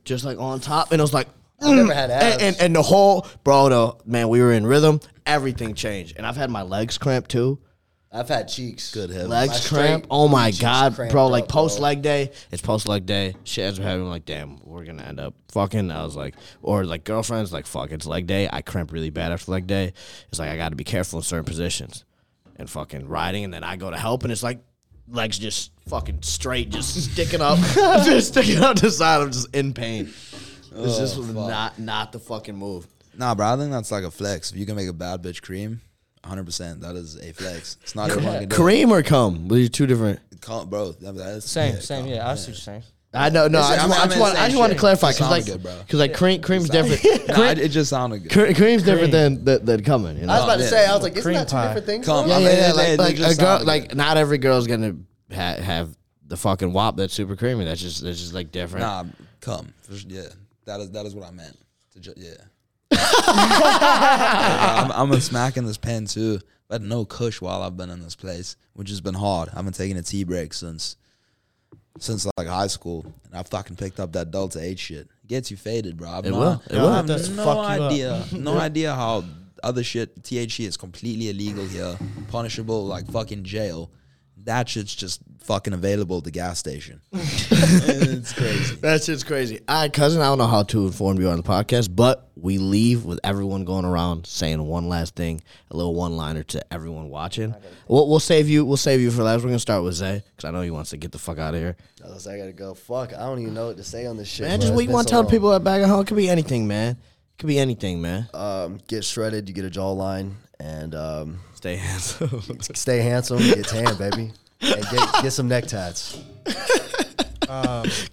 Just like on top, and it was like, I've never mm, had abs. and, and the whole, bro, the man, we were in rhythm. Everything changed, and I've had my legs cramp too. I've had cheeks. Good heavens. Legs cramp. Oh my god, cramped bro! Like up, bro. post leg day. It's post leg day. Shit ends up happening. Like, damn, we're gonna end up fucking. I was like, or like girlfriends, like, fuck, it's leg day. I cramp really bad after leg day. It's like I got to be careful in certain positions, and fucking riding, and then I go to help, and it's like legs just fucking straight, just [laughs] sticking up, [laughs] just sticking out the side. I'm just in pain. It's oh, just not not the fucking move. Nah, bro, I think that's like a flex. If you can make a bad bitch cream, 100%, that is a flex. It's not everyone can do it. Cream or cum? These are two different. Call- Bro, that- that's Same, yeah, same. call- Yeah, I see what you're saying. I know, no. It's- I just, I mean- want, I I just mean, want, it's I just want to shit. clarify It because sounded like, good, bro. because like cream, cream's different. Nah, Cream, it, it just sounded good. cre- cream's different than than, than coming. You know? I was about to yeah. say, I was like, isn't Cream that two pie. different things? Come though? on. Yeah, I yeah, mean, yeah. it- Like, it like just a girl, sounded like not every girl's gonna ha- have the fucking wop that's super creamy. That's just that's just like different. Nah, come. For sure, Yeah, that is that is what I meant. To ju- yeah. [laughs] I'm, I'm gonna smack in this pen too. I've had no kush while I've been in this place, which has been hard. I haven't taken a tea break since since like high school, and I fucking picked up that Delta Eight shit. Gets you faded, bro. I've It no, will. It I will. have It no fuck you up. idea, no idea how other shit THC is completely illegal here, punishable like fucking jail. That shit's just fucking available at the gas station. [laughs] it's crazy. That shit's crazy. All right, cousin, I don't know how to inform you on the podcast, but we leave with everyone going around saying one last thing, a little one liner to everyone watching. We'll, we'll save you. We'll save you for last. We're gonna start with Zay because I know he wants to get the fuck out of here. I I gotta go. Fuck, I don't even know what to say on this shit. Man, just It's what you want to tell people at back at home. It could be anything, man. It could be anything, man. Um, get shredded, you get a jawline, and um, Stay handsome. [laughs] stay handsome, get tan, baby, and get, get some neck tats.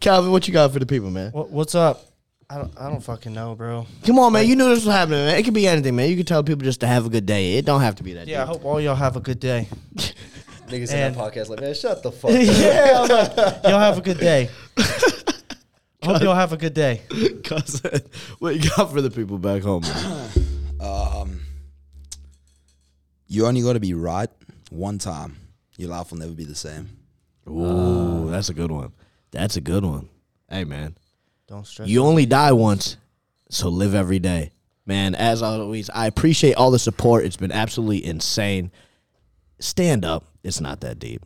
Calvin, what you got for the people, man? What, what's up? I don't, I don't fucking know, bro. Come on, man. You knew this was happening, man. It could be anything, man. You can tell people just to have a good day. It don't have to be that. Yeah, I hope all y'all have a good day. [laughs] Niggas And- in that podcast like, man, shut the fuck [laughs] up. yeah, I'm like, y'all have a good day. I hope y'all have a good day. Cousin, what you got for the people back home, man? [clears throat] Um, you only got to be right one time. Your life will never be the same. Ooh, that's a good one. That's a good one. Hey, man. Don't stress. You only die once, so live every day. Man, as always, I appreciate all the support. It's been absolutely insane. Stand up. It's not that deep.